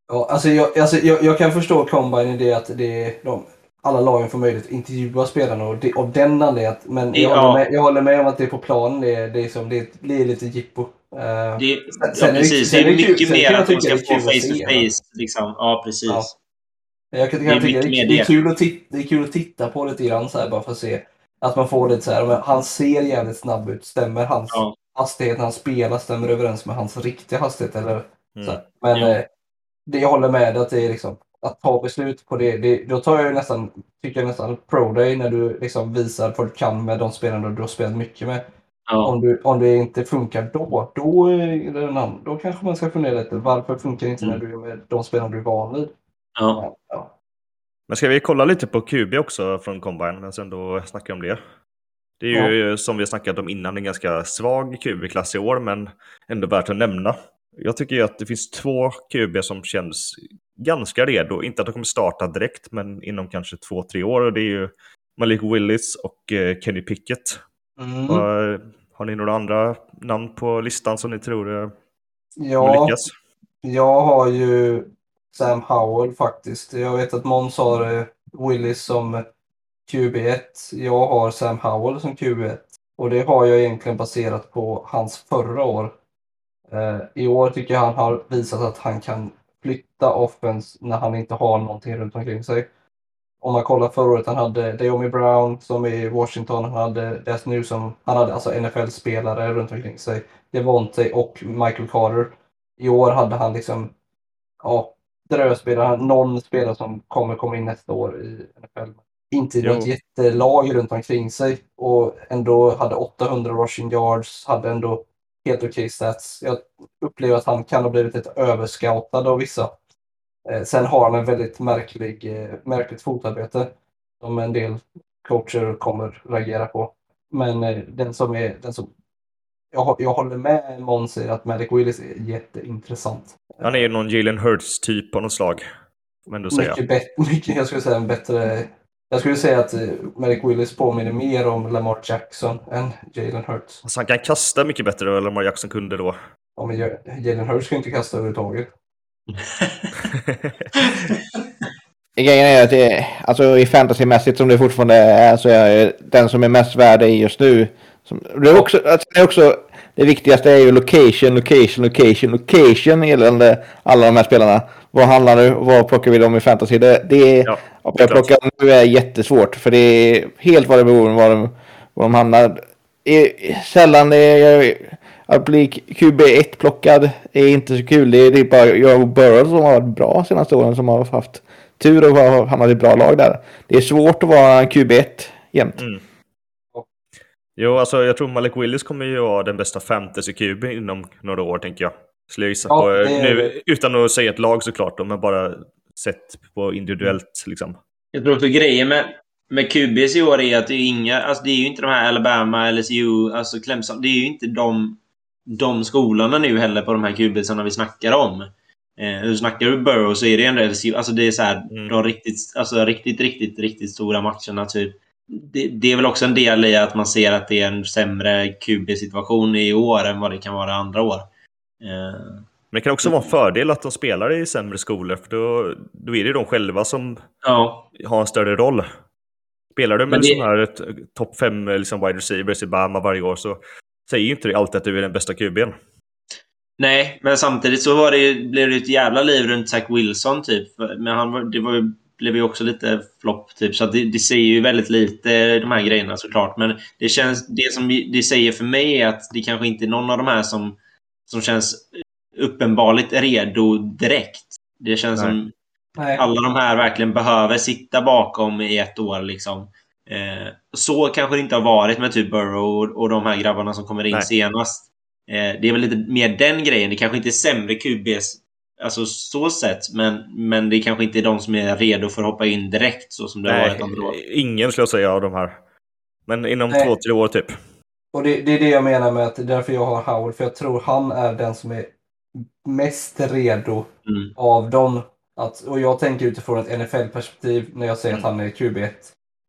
Ja, alltså jag, alltså jag, jag kan förstå combine i det att det är de, alla lagen får möjlighet att intervjua spelarna och det, av den anledningen. att- Men jag, Ja. håller med, jag håller med om att det är på planen. Det, är- det, är som, det blir lite jippo. Eh, Det, sen ja, är det- precis. sen Det är är det mycket mer kan att de tycka ska det är få face to face. Liksom. Ja, precis. Ja. jag kan, det är jag tycka det, är, det, är det. kul att titta, det är kul att titta på lite grann så här, bara för att se att man får lite så här. Han ser jävligt snabb ut. Stämmer hans Ja. hastighet när han spelar stämmer överens med hans riktiga hastighet? Eller Mm. men Ja. eh, det jag håller med att det är liksom att ta beslut på det, det då tar jag ju nästan, tycker jag nästan pro day när du liksom visar vad du kan med de spelarna du har spelat mycket med. Ja. Om, du, om det inte funkar då, då, är det en annan, då kanske man ska fundera lite. Varför funkar det inte Mm. när du är med de spelarna du är van vid? Ja. Ja. Men ska vi kolla lite på QB också från Combine, men sen då snackar om det. Det är ju som vi har snackat om innan en ganska svag QB-klass i år, men ändå värt att nämna. Jag tycker ju att det finns två QB som känns ganska redo. Inte att de kommer starta direkt, men inom kanske två, tre år. Och det är ju Malik Willis och eh, Kenny Pickett. Mm. Har, har ni några andra namn på listan som ni tror eh, Ja, lyckas? jag har ju Sam Howell faktiskt. Jag vet att Måns har eh, Willis som QB1. Jag har Sam Howell som QB1. Och det har jag egentligen baserat på hans förra år. Eh, I år tycker jag han har visat att han kan flytta offense när han inte har någonting runt omkring sig. Om man kollar förra året, han hade Deomi Brown som är i Washington, han hade Des Newsom, han hade alltså NFL-spelare runt omkring sig. Devontae och Michael Carter. I år hade han liksom, ja, dröspelare, någon spelare som kommer komma in nästa år i NFL. Inte något jättelag runt omkring sig och ändå hade 800 rushing yards, hade ändå helt okej stats. Jag upplever att han kan ha blivit lite överscoutad av vissa. Eh, sen har han en väldigt märklig, eh, märkligt fotarbete som en del coacher kommer reagera på. Men eh, den som är, den som jag, jag håller med Måns i att Malik Willis är jätteintressant. Han är ju någon Jalen Hurts-typ på något slag. Man ändå säga. Mycket bättre, [LAUGHS] mycket, jag skulle säga en bättre... Jag skulle säga att eh, Malik Willis påminner mer om Lamar Jackson än Jalen Hurts. Alltså, han kan kasta mycket bättre än Lamar Jackson kunde då. Ja, men Jalen Hurts ska inte kasta överhuvudtaget. [LAUGHS] Grejen är att det, alltså i fantasymässigt som det fortfarande är så är den som är mest värd är just nu. Som, det, är också, alltså det är också det viktigaste är ju location, location, location, location gällande alla de här spelarna. Vad handlar nu? Vad plockar vi dem i fantasy? Det, det är, Ja, att jag plockar nu är jättesvårt för det är helt vad det beror var de, var de hamnar. är, sällan är, att bli QB1 plockad är inte så kul. Det är, det är bara jag Burrow som har varit bra senaste åren som har haft tur och har hamnat i bra lag där. Det är svårt att vara en QB1 jämt. Mm. Jo, alltså jag tror Malik Willis kommer ju vara den bästa fantasy-QB inom några år, tänker jag. Skulle jag gissa Ja, på. det Nu, utan att säga ett lag såklart, men bara sett på individuellt liksom. Jag tror också grejen med, med QBs i år är att det är inga... Alltså det är ju inte de här Alabama, LSU, alltså Clemson. Det är ju inte de, de skolorna nu heller på de här QBsarna vi snackar om. Eh, snackar du Burrow så är det ändå LSU. Alltså det är så här, Mm. de riktigt, alltså riktigt, riktigt, riktigt stora matcherna typ. Det, det är väl också en del i att man ser att det är en sämre QB-situation i år än vad det kan vara andra år. Eh, Men det kan också vara en fördel att de spelar i sämre skolor, för då, då är det ju de själva som ja, har en större roll. Spelar du med det- sån här topp fem liksom, wide receivers i Bama varje år så säger ju inte det alltid att du är den bästa QB'n. Nej, men samtidigt så var det blev det ett jävla liv runt Zach Wilson typ. Men han, det var ju, blev ju också lite flopp typ. Så att det, det säger ju väldigt lite de här grejerna såklart. Men det känns, det som det säger för mig är att det kanske inte är någon av de här som, som känns uppenbarligt redo direkt. Det känns Nej. som Nej. alla de här verkligen behöver sitta bakom i ett år liksom. Eh, så kanske det inte har varit med typ Burrow och, och de här grabbarna som kommer in Nej. senast. Eh, det är väl lite mer den grejen. Det kanske inte är sämre QBs, alltså så sett, men, men det kanske inte är de som är redo för att hoppa in direkt så som det har varit andra år. ingen skulle jag säga av de här. Men inom Nej. två, tre år typ. Och det, det är det jag menar med att det är därför jag har Howard. För jag tror han är den som är mest redo Mm. av dem. Att, och jag tänker utifrån ett NFL-perspektiv när jag säger Mm. att han är QB1.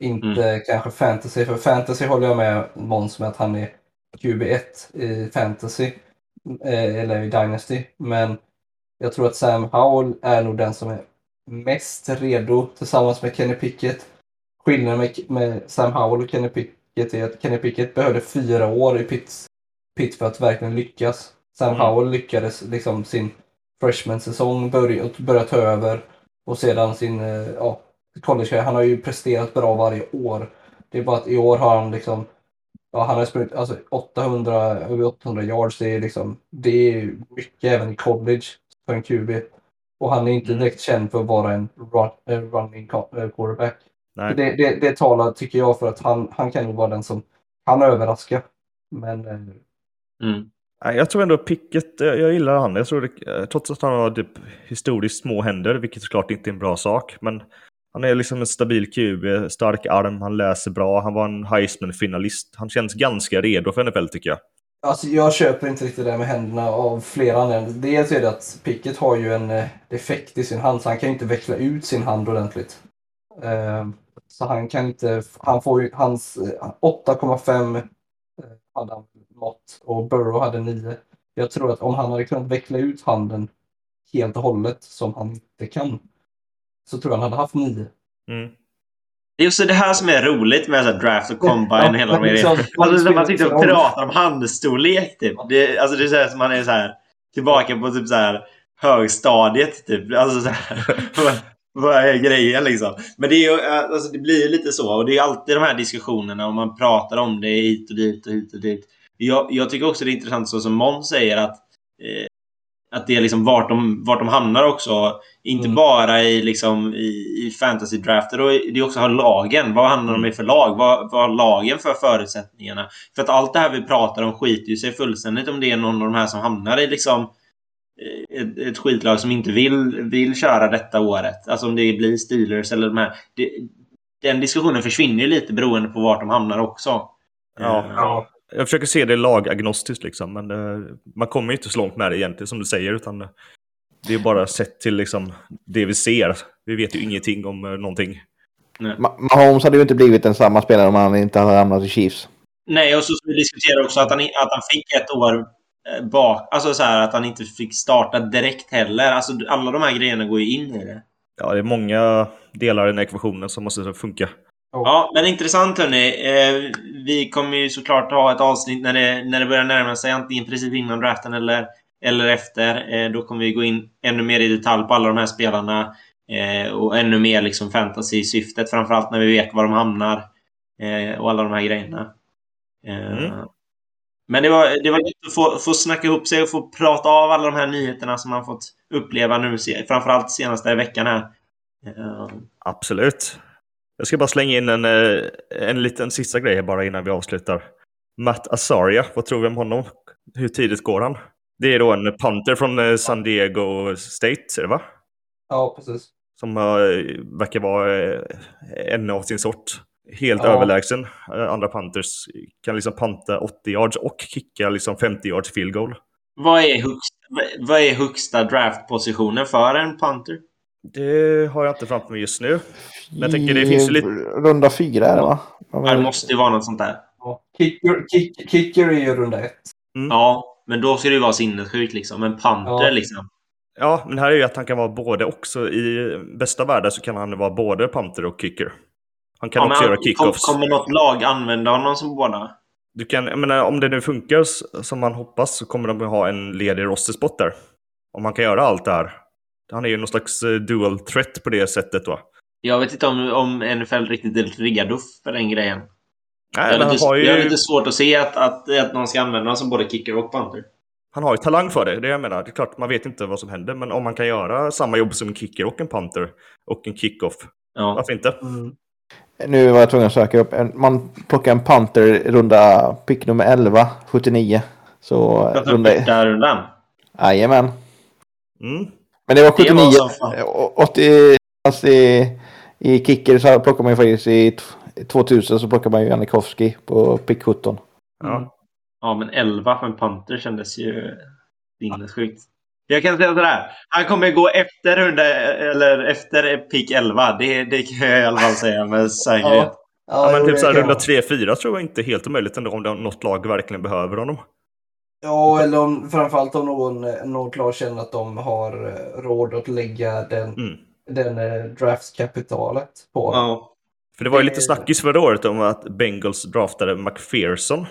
Inte kanske fantasy. För fantasy håller jag med Måns med att han är QB1 i fantasy. Eh, eller i Dynasty. Men jag tror att Sam Howell är nog den som är mest redo tillsammans med Kenny Pickett. Skillnaden med, med Sam Howell och Kenny Pickett är att Kenny Pickett behövde fyra år i Pitts, Pitt för att verkligen lyckas. Sam Mm. Howell lyckades liksom sin freshman-säsong börja, börja ta över och sedan sin eh, ja, college Han har ju presterat bra varje år. Det är bara att i år har han liksom Ja, han har sprungit alltså 800, över 800 yards. Det är, liksom, det är mycket även i college för en QB. Och han är inte Mm. direkt känd för att vara en run, eh, running eh, quarterback. Det, det, det talar, tycker jag, för att han, han kan nog vara den som kan överraska. Men eh, Mm. Jag tror ändå Pickett, jag, jag gillar han. Jag tror det, trots att han har typ historiskt små händer, vilket såklart inte är en bra sak. Men han är liksom en stabil QB, stark arm, han läser bra, han var en Heisman-finalist. Han känns ganska redo för NFL tycker jag. Alltså jag köper inte riktigt det där med händerna av flera anledningar. Dels är det att Pickett har ju en eh, defekt i sin hand så han kan ju inte veckla ut sin hand ordentligt. Ehm, så han kan inte, han får ju, hans eh, 8,5 eh, hade han mått och Burrow hade 9. Jag tror att om han hade kunnat veckla ut handen helt och hållet som han inte kan så tror jag han hade haft 9. Mm. Det är också det här som är roligt med så draft och combine Ja, och hela de liksom- Alltså när man sitter och pratar om handstorlek typ. Det, alltså det är så här som man är så här tillbaka på typ så här högstadiet typ. Alltså så här, vad, är grejen liksom? Men det, är ju, alltså det blir ju lite så. Och det är alltid de här diskussionerna och man pratar om det hit och dit och hit och dit. Jag, jag tycker också det är intressant så som Måns säger att eh, att det är liksom vart de, vart de hamnar också. Inte Mm. bara i, liksom, i, i fantasy-drafter. Och det är också har lagen. Vad hamnar de i för lag? Vad, vad har lagen för förutsättningarna? För att allt det här vi pratar om skiter ju sig fullständigt om det är någon av de här som hamnar i liksom eh, ett, ett skitlag som inte vill, vill köra detta året. Alltså om det blir Steelers eller de här. Det, den diskussionen försvinner ju lite beroende på vart de hamnar också. Ja. Eh, Ja. Jag försöker se det lagagnostiskt liksom, men eh, man kommer ju inte så långt med det egentligen som du säger, utan det är bara sett till liksom det vi ser. Vi vet ju ingenting om eh, någonting. Ma- Mahomes hade ju inte blivit en samma spelare om han inte hade hamnat i Chiefs. Nej, och så vi diskutera också att han, att han fick ett år eh, bak. Alltså så här att han inte fick starta direkt heller. Alltså alla de här grejerna går ju in i det. Ja, det är många delar i den här ekvationen som måste funka. Ja, men intressant hörni. Eh, vi kommer ju såklart ha ett avsnitt när det, när det börjar närma sig antingen precis innan draften eller, eller efter. Eh, då kommer vi gå in ännu mer i detalj på alla de här spelarna. Eh, och ännu mer liksom fantasy-syftet. Framförallt när vi vet var de hamnar. Eh, och alla de här grejerna. Eh, Mm. Men det var, det var gött att få, få snacka ihop sig och få prata av alla de här nyheterna som man fått uppleva nu. Framförallt senaste veckan här. Eh, Absolut. Jag ska bara slänga in en, eh, en liten sista grej bara innan vi avslutar. Matt Azaria, vad tror vi om honom? Hur tidigt går han? Det är då en punter från eh, San Diego State, är det va? Ja, precis. Som uh, verkar vara uh, en av sin sort. Helt Ja. överlägsen. Uh, andra punters kan liksom panta 80 yards och kicka liksom 50 yards field goal. Vad är högsta, vad är högsta draftpositionen för en punter? Det har jag inte framför mig just nu. Men jag tänker det finns ju lite... Runda fyra är det va? Det måste ju vara något sånt där. Ja. Kicker, kick, kicker är ju runda ett. Ja, men då ska det ju vara sinnessjukt liksom. En punter Ja. liksom. Ja, men här är ju att han kan vara både också. I bästa världen så kan han vara både punter och kicker. Han kan Ja, men också göra kom- kickoffs. Kommer något lag använda honom som båda? Du kan, jag menar, om det nu funkar som man hoppas så kommer de att ha en ledig rosterspot där. Om man kan göra allt det här. Han är ju någon slags eh, dual threat på det sättet då. Jag vet inte om, om NFL riktigt är riggad upp för den grejen. Nej, Jag men har, han, lite, har jag har ju, lite svårt att se att, att, att någon ska använda honom som både kicker och punter. han har ju talang för det. Det är jag menar. Det är klart, man vet inte vad som händer. Men om man kan göra samma jobb som en kicker och en punter och en kickoff. Ja. Varför inte? Mm. Nu var jag tvungen att söka upp. Man plockar en Panther runda pick nummer 11, 79. Så runda... där rundan. Jajamän. Mm. Men det var Det 79. var som fan. och 80 fast i, i kicker så plockar man ju faktiskt i t- 2000 så plockar man ju Janikowski på pick 17. Ja. Ja, men 11 för en punter kändes ju sinnessjukt. Jag kan säga sådär. Han kommer gå efter runda, eller efter pick 11. Det, det kan jag i alla fall säga med [LAUGHS] säkerhet. Ja, men jo, typ det så här kan runda vara. 3-4 tror jag inte helt omöjligt ändå om det, något lag verkligen behöver honom. Ja, eller om, framförallt om någon, någon lag känner att de har eh, råd att lägga den, Mm. den eh, draftskapitalet på. Ja. För det var ju lite snackis förra året om att Bengals draftade McPherson.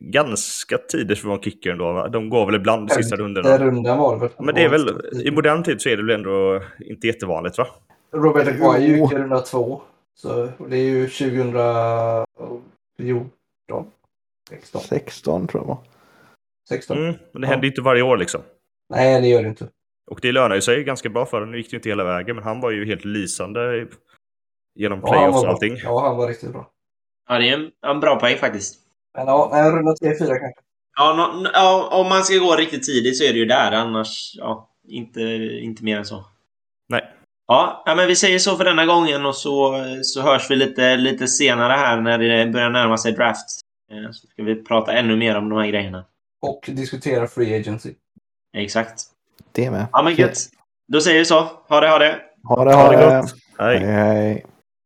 Ganska tidigt för att vara kicker ändå. De går väl ibland de sista rundorna. Den rundan var det väl? Men det är väl, i modern tid så är det väl ändå inte jättevanligt va? Robert Aguayo gick i runda två. Så det är ju 2014. 16. 16 tror jag var. 16. Mm, men det Ja. händer ju inte varje år liksom. Nej, det gör det inte. Och det lönar ju sig ganska bra för honom. Nu gick det ju inte hela vägen, men han var ju helt lysande i- genom Ja, playoffs och bra. allting. Ja, han var riktigt bra. ja, det är en, en bra poäng faktiskt. Men ja, nej, runda 3-4 kanske. Ja, nå- ja, om man ska gå riktigt tidigt så är det ju där. Annars, ja, inte, inte mer än så. Nej. Ja, ja, men vi säger så för denna gången och så, så hörs vi lite, lite senare här när det börjar närma sig draft. Eh, Så ska vi prata ännu mer om de här grejerna. Och diskutera free agency. Exakt. Det med. Ja, men gött. Då säger vi så. Ha det, ha det. Ha det, Ha ha det det. gott. Hej. Hej, hej.